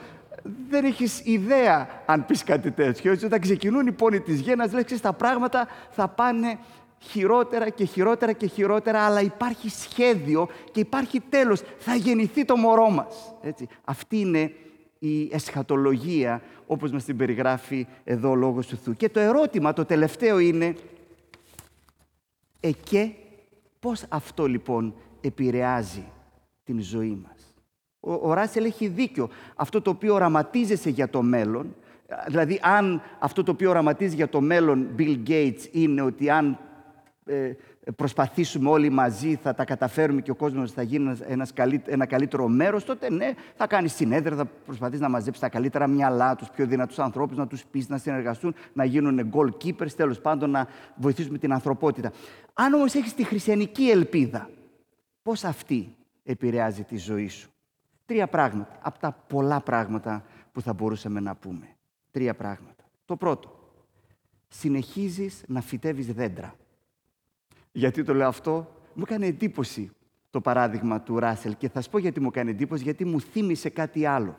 δεν έχεις ιδέα αν πεις κάτι τέτοιο. Έτσι, όταν ξεκινούν οι πόνοι της γέννας, λες: τα πράγματα θα πάνε χειρότερα και χειρότερα και χειρότερα, αλλά υπάρχει σχέδιο και υπάρχει τέλος. Θα γεννηθεί το μωρό μας. Έτσι. Αυτή είναι η εσχατολογία, όπως μας την περιγράφει εδώ ο Λόγος του Θεού. Και το ερώτημα, το τελευταίο είναι, εκέ, πώς αυτό λοιπόν επηρεάζει την ζωή μας; Ο, ο Ράσελ έχει δίκιο. Αυτό το οποίο οραματίζεσαι για το μέλλον, δηλαδή αν αυτό το οποίο οραματίζεις για το μέλλον Bill Gates είναι ότι αν ε, προσπαθήσουμε όλοι μαζί θα τα καταφέρουμε και ο κόσμος θα γίνει ένας, ένας καλύτερο μέρος, τότε ναι, θα κάνεις συνέδρια, θα προσπαθείς να μαζέψεις τα καλύτερα μυαλά, τους πιο δυνατούς ανθρώπους, να τους πεις να συνεργαστούν, να γίνουν goalkeepers, τέλος πάντων να βοηθήσουμε την ανθρωπότητα. Αν όμως έχεις τη χριστιανική ελπίδα, πώς αυτή επηρεάζει τη ζωή σου; Τρία πράγματα, από τα πολλά πράγματα που θα μπορούσαμε να πούμε. Τρία πράγματα. Το πρώτο, συνεχίζεις να φυτεύεις δέντρα. Γιατί το λέω αυτό, μου έκανε εντύπωση το παράδειγμα του Ράσελ και θα σου πω γιατί μου έκανε εντύπωση, γιατί μου θύμισε κάτι άλλο.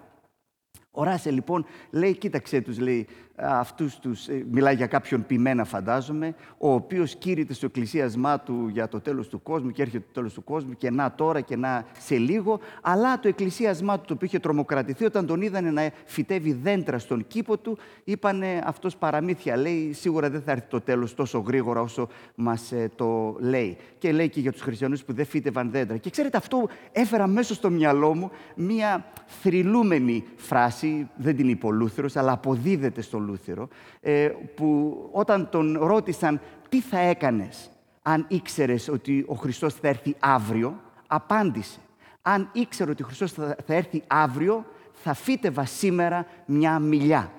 Ο Ράσε λοιπόν λέει, κοίταξε τους, λέει, αυτούς τους, ε, μιλάει για κάποιον ποιμένα φαντάζομαι, ο οποίος κήρυται στο εκκλησίασμά του για το τέλος του κόσμου και έρχεται το τέλος του κόσμου και να τώρα και να σε λίγο, αλλά το εκκλησίασμά του το οποίο είχε τρομοκρατηθεί όταν τον είδανε να φυτεύει δέντρα στον κήπο του, είπανε αυτός παραμύθια, λέει, σίγουρα δεν θα έρθει το τέλος τόσο γρήγορα όσο μας ε, το λέει. Και λέει και για τους χριστιανούς που δεν φύτευαν δέντρα. Και ξέρετε, αυτό έφερα μέσα στο μυαλό μου μία θρυλούμενη φράση, δεν την είπε ο Λούθερος, αλλά αποδίδεται στο Λούθερο, ε, που όταν τον ρώτησαν τι θα έκανες αν ήξερες ότι ο Χριστός θα έρθει αύριο, απάντησε. Αν ήξερε ότι ο Χριστός θα έρθει αύριο, θα φύτευα σήμερα μια μηλιά.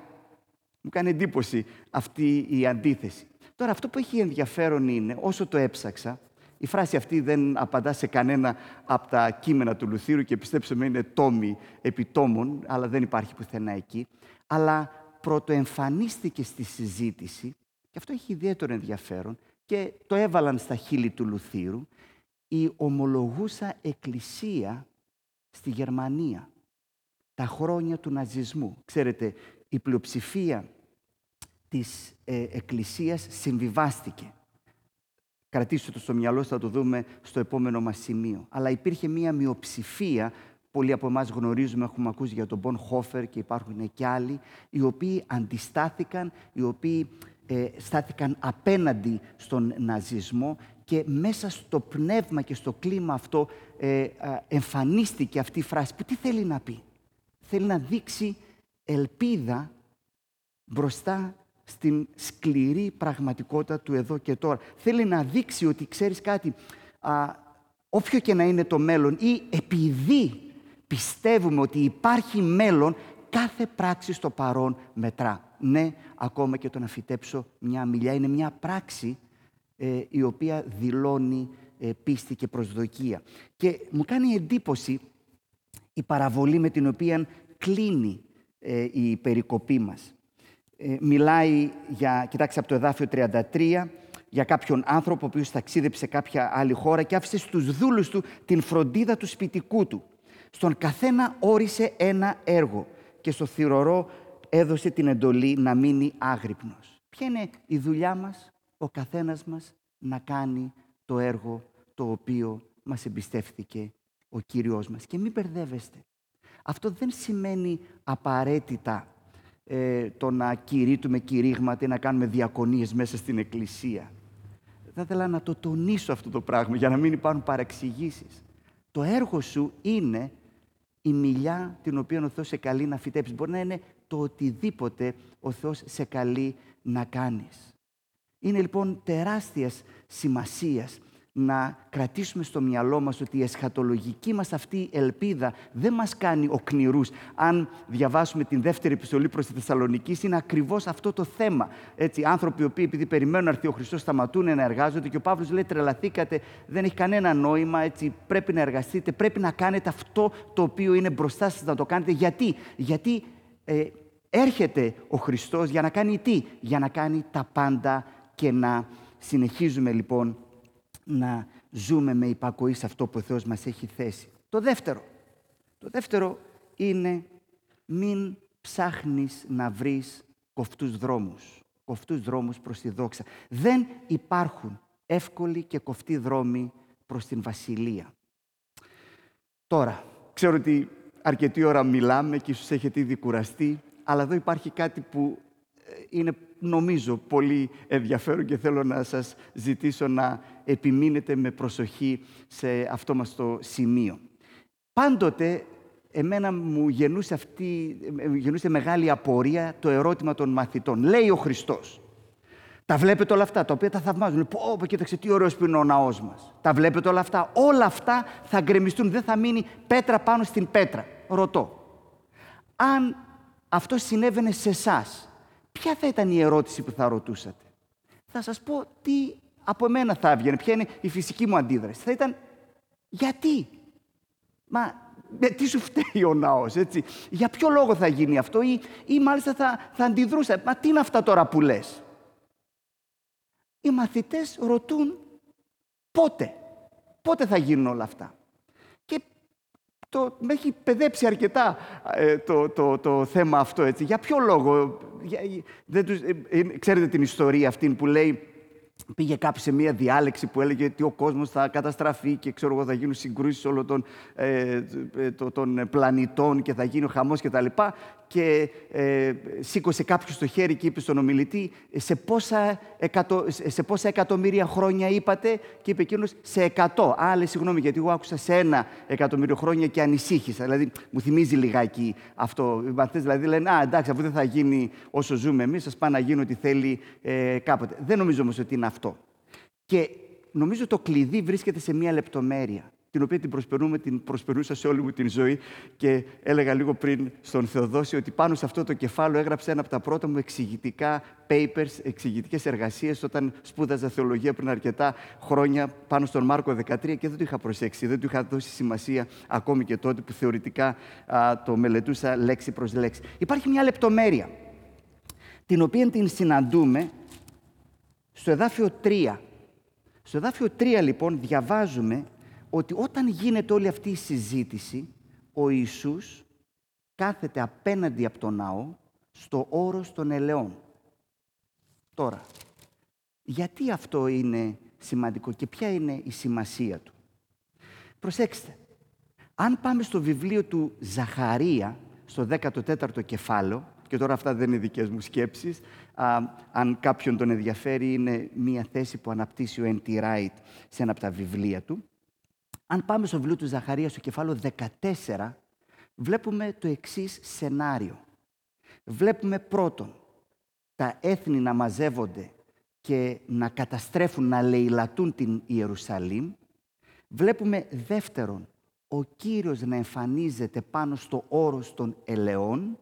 Μου κάνει εντύπωση αυτή η αντίθεση. Τώρα αυτό που έχει ενδιαφέρον είναι, όσο το έψαξα, η φράση αυτή δεν απαντά σε κανένα από τα κείμενα του Λουθύρου και πιστέψτε με είναι τόμοι επιτόμων, αλλά δεν υπάρχει πουθενά εκεί. Αλλά πρωτοεμφανίστηκε στη συζήτηση, και αυτό έχει ιδιαίτερο ενδιαφέρον, και το έβαλαν στα χείλη του Λουθύρου, η ομολογούσα εκκλησία στη Γερμανία, τα χρόνια του ναζισμού. Ξέρετε, η πλειοψηφία της ε, εκκλησίας συμβιβάστηκε. Κρατήστε το στο μυαλό θα το δούμε στο επόμενο μας σημείο. Αλλά υπήρχε μία μειοψηφία πολλοί από εμάς γνωρίζουμε, έχουμε ακούσει για τον Μπον Χόφερ και υπάρχουν και άλλοι, οι οποίοι αντιστάθηκαν, οι οποίοι ε, στάθηκαν απέναντι στον ναζισμό και μέσα στο πνεύμα και στο κλίμα αυτό ε, εμφανίστηκε αυτή η φράση που τι θέλει να πει; Θέλει να δείξει ελπίδα μπροστά στην σκληρή πραγματικότητα του εδώ και τώρα. Θέλει να δείξει ότι ξέρεις κάτι, α, όποιο και να είναι το μέλλον ή επειδή πιστεύουμε ότι υπάρχει μέλλον, κάθε πράξη στο παρόν μετρά. Ναι, ακόμα και το να φυτέψω μια μιλιά είναι μια πράξη ε, η οποία δηλώνει ε, πίστη και προσδοκία. Και μου κάνει εντύπωση η παραβολή με την οποία κλείνει ε, η περικοπή μας. Μιλάει για, κοιτάξτε από το εδάφιο 33, για κάποιον άνθρωπο ο οποίος ταξίδεψε σε κάποια άλλη χώρα και άφησε στους δούλους του την φροντίδα του σπιτικού του. Στον καθένα όρισε ένα έργο και στο θυρωρό έδωσε την εντολή να μείνει άγρυπνος. Ποια είναι η δουλειά μας, ο καθένας μας να κάνει το έργο το οποίο μας εμπιστεύθηκε ο Κύριος μας. Και μην μπερδεύεστε. Αυτό δεν σημαίνει απαραίτητα ε, το να κηρύττουμε κηρύγματα ή να κάνουμε διακονίες μέσα στην Εκκλησία. Θα ήθελα να το τονίσω αυτό το πράγμα για να μην υπάρχουν παρεξηγήσεις. Το έργο σου είναι η μιλιά την οποία ο Θεός σε καλεί να φυτέψεις. Μπορεί να είναι το οτιδήποτε ο Θεός σε καλεί να κάνεις. Είναι λοιπόν τεράστιας σημασίας να κρατήσουμε στο μυαλό μας ότι η εσχατολογική μας αυτή ελπίδα δεν μας κάνει οκνηρούς. Αν διαβάσουμε την δεύτερη επιστολή προς τη Θεσσαλονίκη, είναι ακριβώς αυτό το θέμα. Έτσι, άνθρωποι οι οποίοι επειδή περιμένουν να έρθει ο Χριστός σταματούν να εργάζονται και ο Παύλος λέει τρελαθήκατε, δεν έχει κανένα νόημα, έτσι, πρέπει να εργαστείτε, πρέπει να κάνετε αυτό το οποίο είναι μπροστά σας να το κάνετε. Γιατί, Γιατί ε, έρχεται ο Χριστός για να κάνει τι, για να κάνει τα πάντα και να συνεχίζουμε λοιπόν να ζούμε με υπακοή σε αυτό που ο Θεός μας έχει θέσει. Το δεύτερο. Το δεύτερο είναι μην ψάχνεις να βρεις κοφτούς δρόμους. Κοφτούς δρόμους προς τη δόξα. Δεν υπάρχουν εύκολοι και κοφτοί δρόμοι προς την Βασιλεία. Τώρα, ξέρω ότι αρκετή ώρα μιλάμε και ίσως έχετε ήδη κουραστεί, αλλά εδώ υπάρχει κάτι που είναι νομίζω πολύ ενδιαφέρον και θέλω να σας ζητήσω να επιμείνετε με προσοχή σε αυτό μας το σημείο. Πάντοτε εμένα μου γεννούσε, αυτή, γεννούσε μεγάλη απορία το ερώτημα των μαθητών. Λέει ο Χριστός. Τα βλέπετε όλα αυτά, τα οποία τα θαυμάζουν. Πω, πω, κοίταξε τι ωραίος που είναι ο ναός μας. Τα βλέπετε όλα αυτά. Όλα αυτά θα γκρεμιστούν. Δεν θα μείνει πέτρα πάνω στην πέτρα. Ρωτώ. Αν αυτό συνέβαινε σε εσάς, ποια θα ήταν η ερώτηση που θα ρωτούσατε; Θα σας πω τι από εμένα θα έβγαινε, ποια είναι η φυσική μου αντίδραση. Θα ήταν γιατί; Μα τι σου φταίει ο ναός, έτσι; Για ποιο λόγο θα γίνει αυτό ή, ή μάλιστα θα, θα αντιδρούσα. Μα τι είναι αυτά τώρα που λες; Οι μαθητές ρωτούν πότε; Πότε θα γίνουν όλα αυτά; Και το, με έχει παιδέψει αρκετά ε, το, το, το, θέμα αυτό. Έτσι. Για ποιο λόγο. Για, δεν τους, ε, ξέρετε την ιστορία αυτή που λέει Πήγε κάποιος σε μία διάλεξη που έλεγε ότι ο κόσμος θα καταστραφεί και ξέρω εγώ θα γίνουν συγκρούσεις όλων των, ε, των πλανητών και θα γίνει ο χαμός κτλ και ε, σήκωσε κάποιος το χέρι και είπε στον ομιλητή σε πόσα, εκατο, σε πόσα εκατομμύρια χρόνια είπατε και είπε εκείνος σε εκατό. Άλλε, συγγνώμη, γιατί εγώ άκουσα σε ένα εκατομμύριο χρόνια και ανησύχησα. Δηλαδή, μου θυμίζει λιγάκι αυτό. Οι μαθητέ δηλαδή λένε Α, εντάξει, αφού δεν θα γίνει όσο ζούμε εμείς, ας πάει να γίνει ό,τι θέλει ε, κάποτε. Δεν νομίζω όμως ότι είναι αυτό. Και νομίζω το κλειδί βρίσκεται σε μία λεπτομέρεια την οποία την προσπερούμε, την προσπερούσα σε όλη μου την ζωή και έλεγα λίγο πριν στον Θεοδόση ότι πάνω σε αυτό το κεφάλαιο έγραψε ένα από τα πρώτα μου εξηγητικά papers, εξηγητικές εργασίες όταν σπούδαζα θεολογία πριν αρκετά χρόνια πάνω στον Μάρκο 13 και δεν το είχα προσέξει, δεν του είχα δώσει σημασία ακόμη και τότε που θεωρητικά α, το μελετούσα λέξη προς λέξη. Υπάρχει μια λεπτομέρεια, την οποία την συναντούμε στο εδάφιο 3. Στο εδάφιο 3 λοιπόν διαβάζουμε ότι όταν γίνεται όλη αυτή η συζήτηση, ο Ιησούς κάθεται απέναντι από τον ναό στο όρος των ελαιών. Τώρα, γιατί αυτό είναι σημαντικό και ποια είναι η σημασία του; Προσέξτε, αν πάμε στο βιβλίο του Ζαχαρία, στο 14ο κεφάλαιο, και τώρα αυτά δεν είναι δικές μου σκέψεις, αν κάποιον τον ενδιαφέρει είναι μία θέση που αναπτύσσει ο N.T. Wright σε ένα από τα βιβλία του, αν πάμε στο βιβλίο του Ζαχαρίας, στο κεφάλαιο 14, βλέπουμε το εξής σενάριο. Βλέπουμε πρώτον τα έθνη να μαζεύονται και να καταστρέφουν, να λαιλατούν την Ιερουσαλήμ. Βλέπουμε δεύτερον, ο Κύριος να εμφανίζεται πάνω στο όρος των ελαιών.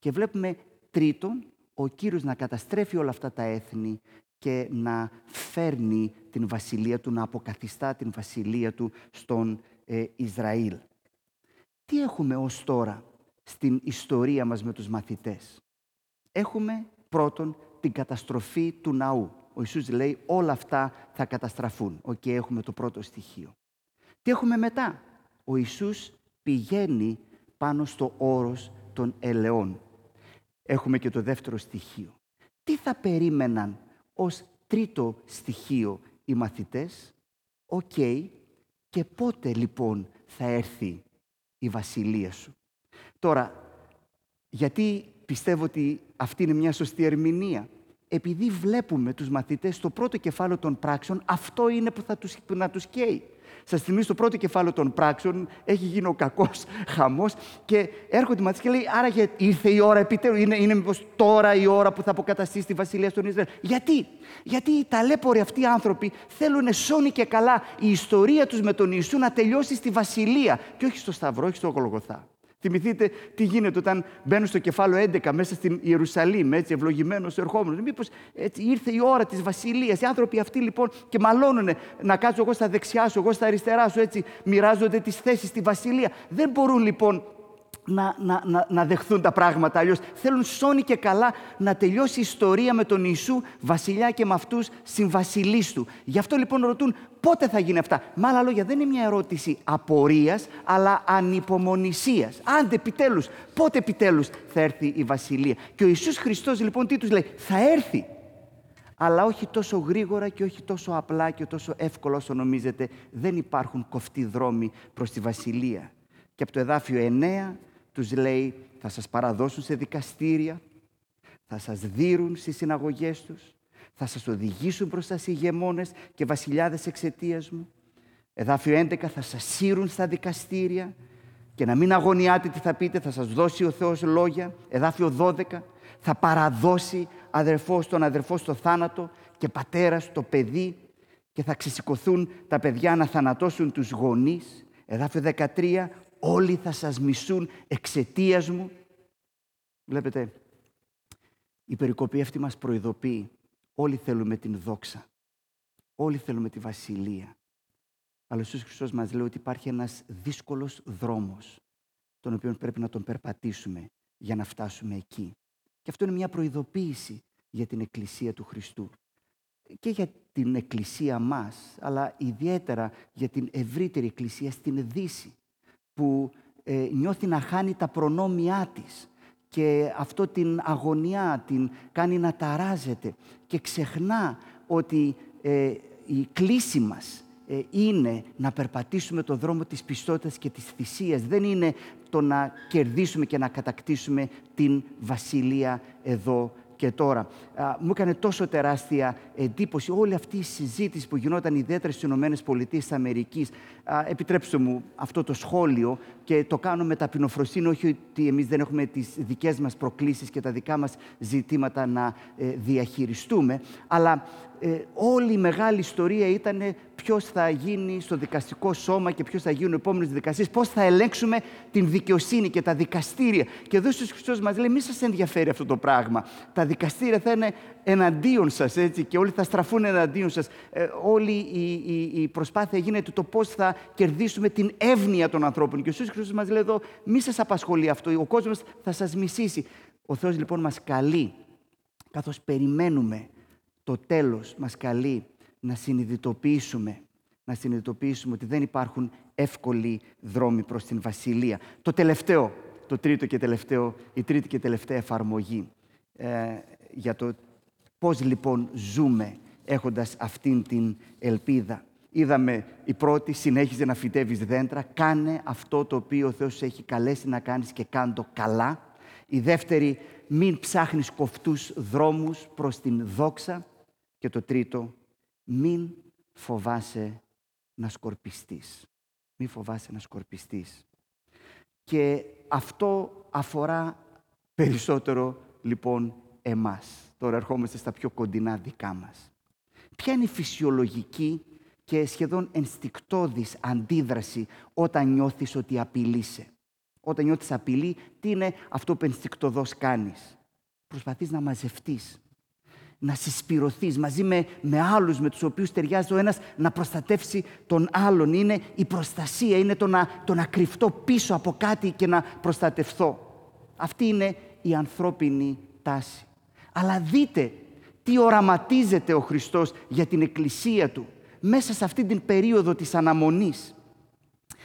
Και βλέπουμε τρίτον, ο Κύριος να καταστρέφει όλα αυτά τα έθνη και να φέρνει την βασιλεία του, να αποκαθιστά την βασιλεία του στον ε, Ισραήλ. Τι έχουμε ως τώρα στην ιστορία μας με τους μαθητές; Έχουμε πρώτον την καταστροφή του ναού. Ο Ιησούς λέει όλα αυτά θα καταστραφούν. Οκ, έχουμε το πρώτο στοιχείο. Τι έχουμε μετά; Ο Ιησούς πηγαίνει πάνω στο όρος των ελαιών. Έχουμε και το δεύτερο στοιχείο. Τι θα περίμεναν ως τρίτο στοιχείο οι μαθητές; Οκ, και πότε λοιπόν θα έρθει η βασιλεία σου; Τώρα, γιατί πιστεύω ότι αυτή είναι μια σωστή ερμηνεία; Επειδή βλέπουμε τους μαθητές στο πρώτο κεφάλαιο των πράξεων, αυτό είναι που θα τους, που να τους καίει. Σας θυμίζω το πρώτο κεφάλαιο των πράξεων, έχει γίνει ο κακός χαμός και έρχονται οι μαθητές και λέει: Άρα ήρθε η ώρα επιτέλου, είναι, είναι μήπως τώρα η ώρα που θα αποκαταστήσει τη βασιλεία στον Ισραήλ. Γιατί, Γιατί οι ταλέποροι αυτοί οι άνθρωποι θέλουν σώνει και καλά η ιστορία τους με τον Ιησού να τελειώσει στη βασιλεία και όχι στο Σταυρό, όχι στο Γολγοθά. Θυμηθείτε τι γίνεται όταν μπαίνουν στο κεφάλαιο 11 μέσα στην Ιερουσαλήμ, έτσι ευλογημένος ερχόμενος. Μήπως ήρθε η ώρα της βασιλείας. Οι άνθρωποι αυτοί λοιπόν και μαλώνουν να κάτσω εγώ στα δεξιά σου, εγώ στα αριστερά σου, έτσι μοιράζονται τις θέσεις στη βασιλεία. Δεν μπορούν λοιπόν να, να, να, να δεχθούν τα πράγματα. Αλλιώς θέλουν σώνει και καλά να τελειώσει η ιστορία με τον Ιησού, βασιλιά και με αυτούς συμβασιλείς του. Γι' αυτό λοιπόν ρωτούν πότε θα γίνει αυτά; Με άλλα λόγια, δεν είναι μια ερώτηση απορίας, αλλά ανυπομονησίας. Άντε επιτέλους, πότε επιτέλους θα έρθει η βασιλεία; Και ο Ιησούς Χριστός λοιπόν τι τους λέει, θα έρθει. Αλλά όχι τόσο γρήγορα και όχι τόσο απλά και τόσο εύκολο όσο νομίζετε. Δεν υπάρχουν κοφτοί δρόμοι προς τη βασιλεία. Και από το εδάφιο 9 τους λέει θα σας παραδώσουν σε δικαστήρια, θα σας δίρουν στις συναγωγές τους, θα σας οδηγήσουν μπροστά σε ηγεμόνες και βασιλιάδες εξαιτίας μου. Εδάφιο 11 θα σας σύρουν στα δικαστήρια και να μην αγωνιάτε τι θα πείτε, θα σας δώσει ο Θεός λόγια. Εδάφιο 12 θα παραδώσει αδερφός τον αδερφό στο θάνατο και πατέρας στο παιδί και θα ξεσηκωθούν τα παιδιά να θανατώσουν τους γονείς. Εδάφιο 13 όλοι θα σας μισούν εξαιτίας μου. Βλέπετε, η περικοπή αυτή μας προειδοποιεί. Όλοι θέλουμε την δόξα. Όλοι θέλουμε τη βασιλεία. Αλλά ο Ιησούς Χριστός μας λέει ότι υπάρχει ένας δύσκολος δρόμος, τον οποίο πρέπει να τον περπατήσουμε για να φτάσουμε εκεί. Και αυτό είναι μια προειδοποίηση για την Εκκλησία του Χριστού. Και για την Εκκλησία μας, αλλά ιδιαίτερα για την ευρύτερη Εκκλησία στην Δύση που ε, νιώθει να χάνει τα προνόμια της και αυτό την αγωνιά την κάνει να ταράζεται και ξεχνά ότι ε, η κλίση μας ε, είναι να περπατήσουμε το δρόμο της πιστότητας και της θυσίας. Δεν είναι το να κερδίσουμε και να κατακτήσουμε την βασιλεία εδώ και τώρα. μου έκανε τόσο τεράστια εντύπωση όλη αυτή η συζήτηση που γινόταν ιδιαίτερα στις ΗΠΑ. Επιτρέψτε μου αυτό το σχόλιο και το κάνω με ταπεινοφροσύνη, όχι ότι εμείς δεν έχουμε τις δικές μας προκλήσεις και τα δικά μας ζητήματα να ε, διαχειριστούμε, αλλά ε, όλη η μεγάλη ιστορία ήταν ποιος θα γίνει στο δικαστικό σώμα και ποιος θα γίνουν οι επόμενες δικασίε, πώς θα ελέγξουμε την δικαιοσύνη και τα δικαστήρια. Και εδώ στου Χριστός μας λέει: Μη σας ενδιαφέρει αυτό το πράγμα. Τα δικαστήρια θα είναι εναντίον σας, έτσι, και όλοι θα στραφούν εναντίον σας. Ε, όλη η, η, η, προσπάθεια γίνεται το πώς θα κερδίσουμε την εύνοια των ανθρώπων. Και ο Ιησούς Χριστός μας λέει εδώ: Μη σας απασχολεί αυτό. Ο κόσμος θα σας μισήσει. Ο Θεός λοιπόν μας καλεί, καθώς περιμένουμε το τέλος μας καλεί να συνειδητοποιήσουμε, να συνειδητοποιήσουμε ότι δεν υπάρχουν εύκολοι δρόμοι προς την Βασιλεία. Το τελευταίο, το τρίτο και τελευταίο, η τρίτη και τελευταία εφαρμογή ε, για το πώς λοιπόν ζούμε έχοντας αυτήν την ελπίδα. Είδαμε η πρώτη, συνέχιζε να φυτεύεις δέντρα, κάνε αυτό το οποίο ο Θεός έχει καλέσει να κάνεις και κάνε το καλά. Η δεύτερη, μην ψάχνεις κοφτούς δρόμους προς την δόξα. Και το τρίτο, μην φοβάσαι να σκορπιστείς. Μην φοβάσαι να σκορπιστείς. Και αυτό αφορά περισσότερο λοιπόν εμάς. Τώρα ερχόμαστε στα πιο κοντινά δικά μας. Ποια είναι η φυσιολογική και σχεδόν ενστικτόδης αντίδραση όταν νιώθεις ότι απειλείσαι; Όταν νιώθεις απειλή, τι είναι αυτό που ενστικτοδός κάνεις; Προσπαθείς να μαζευτείς να συσπηρωθείς μαζί με, με άλλους με τους οποίους ταιριάζει ο ένας να προστατεύσει τον άλλον. Είναι η προστασία, είναι το να, το να κρυφτώ πίσω από κάτι και να προστατευθώ. Αυτή είναι η ανθρώπινη τάση. Αλλά δείτε τι οραματίζεται ο Χριστός για την Εκκλησία Του μέσα σε αυτή την περίοδο της αναμονής.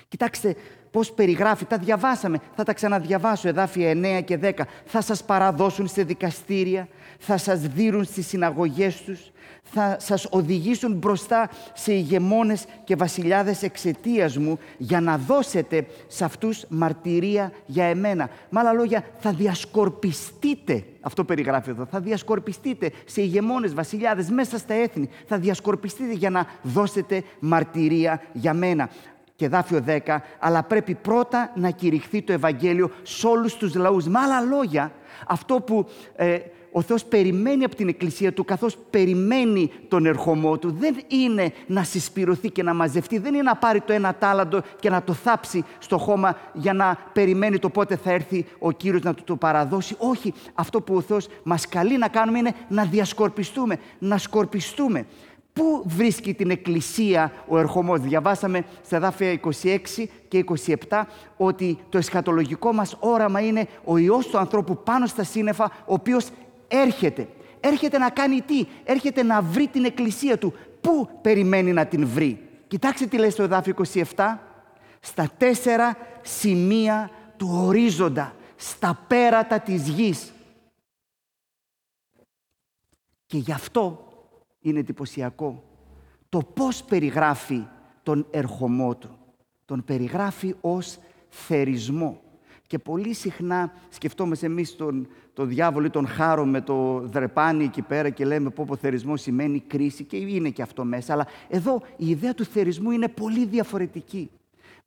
Κοιτάξτε πώς περιγράφει, τα διαβάσαμε, θα τα ξαναδιαβάσω, εδάφια 9 και 10. Θα σας παραδώσουν σε δικαστήρια, θα σας δίνουν στις συναγωγές τους, θα σας οδηγήσουν μπροστά σε ηγεμόνες και βασιλιάδες εξαιτίας μου για να δώσετε σε αυτούς μαρτυρία για εμένα. Με άλλα λόγια, θα διασκορπιστείτε, αυτό περιγράφει εδώ, θα διασκορπιστείτε σε ηγεμόνες βασιλιάδες μέσα στα έθνη, θα διασκορπιστείτε για να δώσετε μαρτυρία για μένα και δάφιο 10, αλλά πρέπει πρώτα να κηρυχθεί το Ευαγγέλιο σε όλους τους λαούς. Με άλλα λόγια, αυτό που ε, ο Θεός περιμένει από την Εκκλησία Του, καθώς περιμένει τον ερχομό Του, δεν είναι να συσπηρωθεί και να μαζευτεί, δεν είναι να πάρει το ένα τάλαντο και να το θάψει στο χώμα για να περιμένει το πότε θα έρθει ο Κύριος να του το παραδώσει. Όχι, αυτό που ο Θεός μας καλεί να κάνουμε είναι να διασκορπιστούμε, να σκορπιστούμε. Πού βρίσκει την Εκκλησία ο ερχομός; Διαβάσαμε στα δάφια 26 και 27 ότι το εσχατολογικό μας όραμα είναι ο Υιός του ανθρώπου πάνω στα σύννεφα, ο οποίος έρχεται. Έρχεται να κάνει τι, έρχεται να βρει την εκκλησία του. Πού περιμένει να την βρει; Κοιτάξτε τι λέει στο εδάφιο 27. Στα τέσσερα σημεία του ορίζοντα, στα πέρατα της γης. Και γι' αυτό είναι εντυπωσιακό το πώς περιγράφει τον ερχομό του. Τον περιγράφει ως θερισμό. Και πολύ συχνά σκεφτόμαστε εμείς τον, το διάβολο ή τον χάρο με το δρεπάνι εκεί πέρα και λέμε πω ο θερισμός σημαίνει κρίση και είναι και αυτό μέσα. Αλλά εδώ η ιδέα του θερισμού είναι πολύ διαφορετική.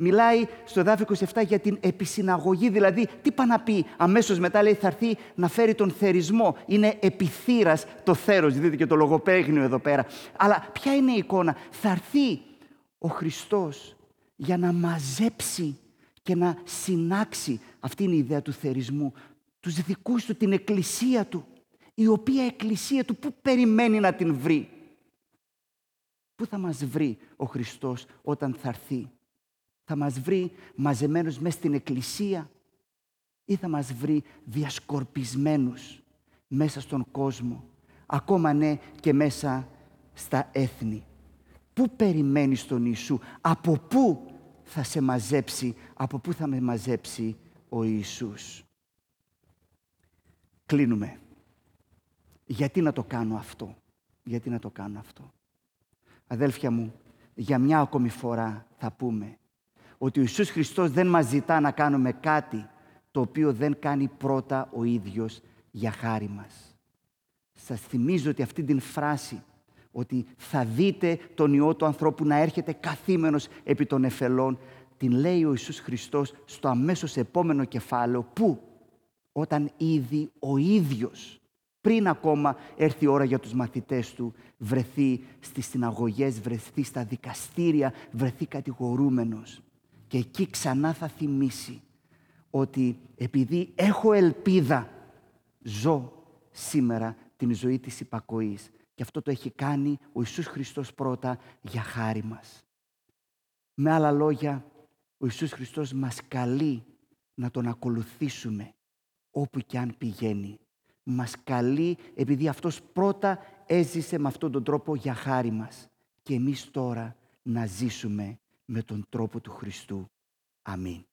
Μιλάει στο εδάφιο 27 για την επισυναγωγή, δηλαδή τι πάει να πει. Αμέσως μετά λέει θα έρθει να φέρει τον θερισμό. Είναι επιθύρας το θέρος, δείτε και το λογοπαίγνιο εδώ πέρα. Αλλά ποια είναι η εικόνα; Θα έρθει ο Χριστός για να μαζέψει και να συνάξει, αυτή είναι η ιδέα του θερισμού, τους δικούς του, την εκκλησία του, η οποία εκκλησία του πού περιμένει να την βρει. Πού θα μας βρει ο Χριστός όταν θα έρθει; Θα μας βρει μαζεμένους μέσα στην εκκλησία ή θα μας βρει διασκορπισμένους μέσα στον κόσμο, ακόμα ναι και μέσα στα έθνη. Πού περιμένεις τον Ιησού, από πού θα σε μαζέψει, από πού θα με μαζέψει ο Ιησούς; Κλείνουμε. Γιατί να το κάνω αυτό; Γιατί να το κάνω αυτό; Αδέλφια μου, για μια ακόμη φορά θα πούμε ότι ο Ιησούς Χριστός δεν μας ζητά να κάνουμε κάτι το οποίο δεν κάνει πρώτα ο ίδιος για χάρη μας. Σας θυμίζω ότι αυτή την φράση ότι θα δείτε τον Υιό του ανθρώπου να έρχεται καθήμενος επί των εφελών την λέει ο Ιησούς Χριστός στο αμέσως επόμενο κεφάλαιο που όταν ήδη ο ίδιος πριν ακόμα έρθει η ώρα για τους μαθητές του, βρεθεί στις συναγωγές, βρεθεί στα δικαστήρια, βρεθεί κατηγορούμενος. Και εκεί ξανά θα θυμίσει ότι επειδή έχω ελπίδα, ζω σήμερα την ζωή της υπακοής. Και αυτό το έχει κάνει ο Ιησούς Χριστός πρώτα για χάρη μας. Με άλλα λόγια, ο Ιησούς Χριστός μας καλεί να τον ακολουθήσουμε όπου και αν πηγαίνει. Μας καλεί επειδή αυτός πρώτα έζησε με αυτόν τον τρόπο για χάρη μας. Και εμείς τώρα να ζήσουμε με τον τρόπο του Χριστού. Αμήν.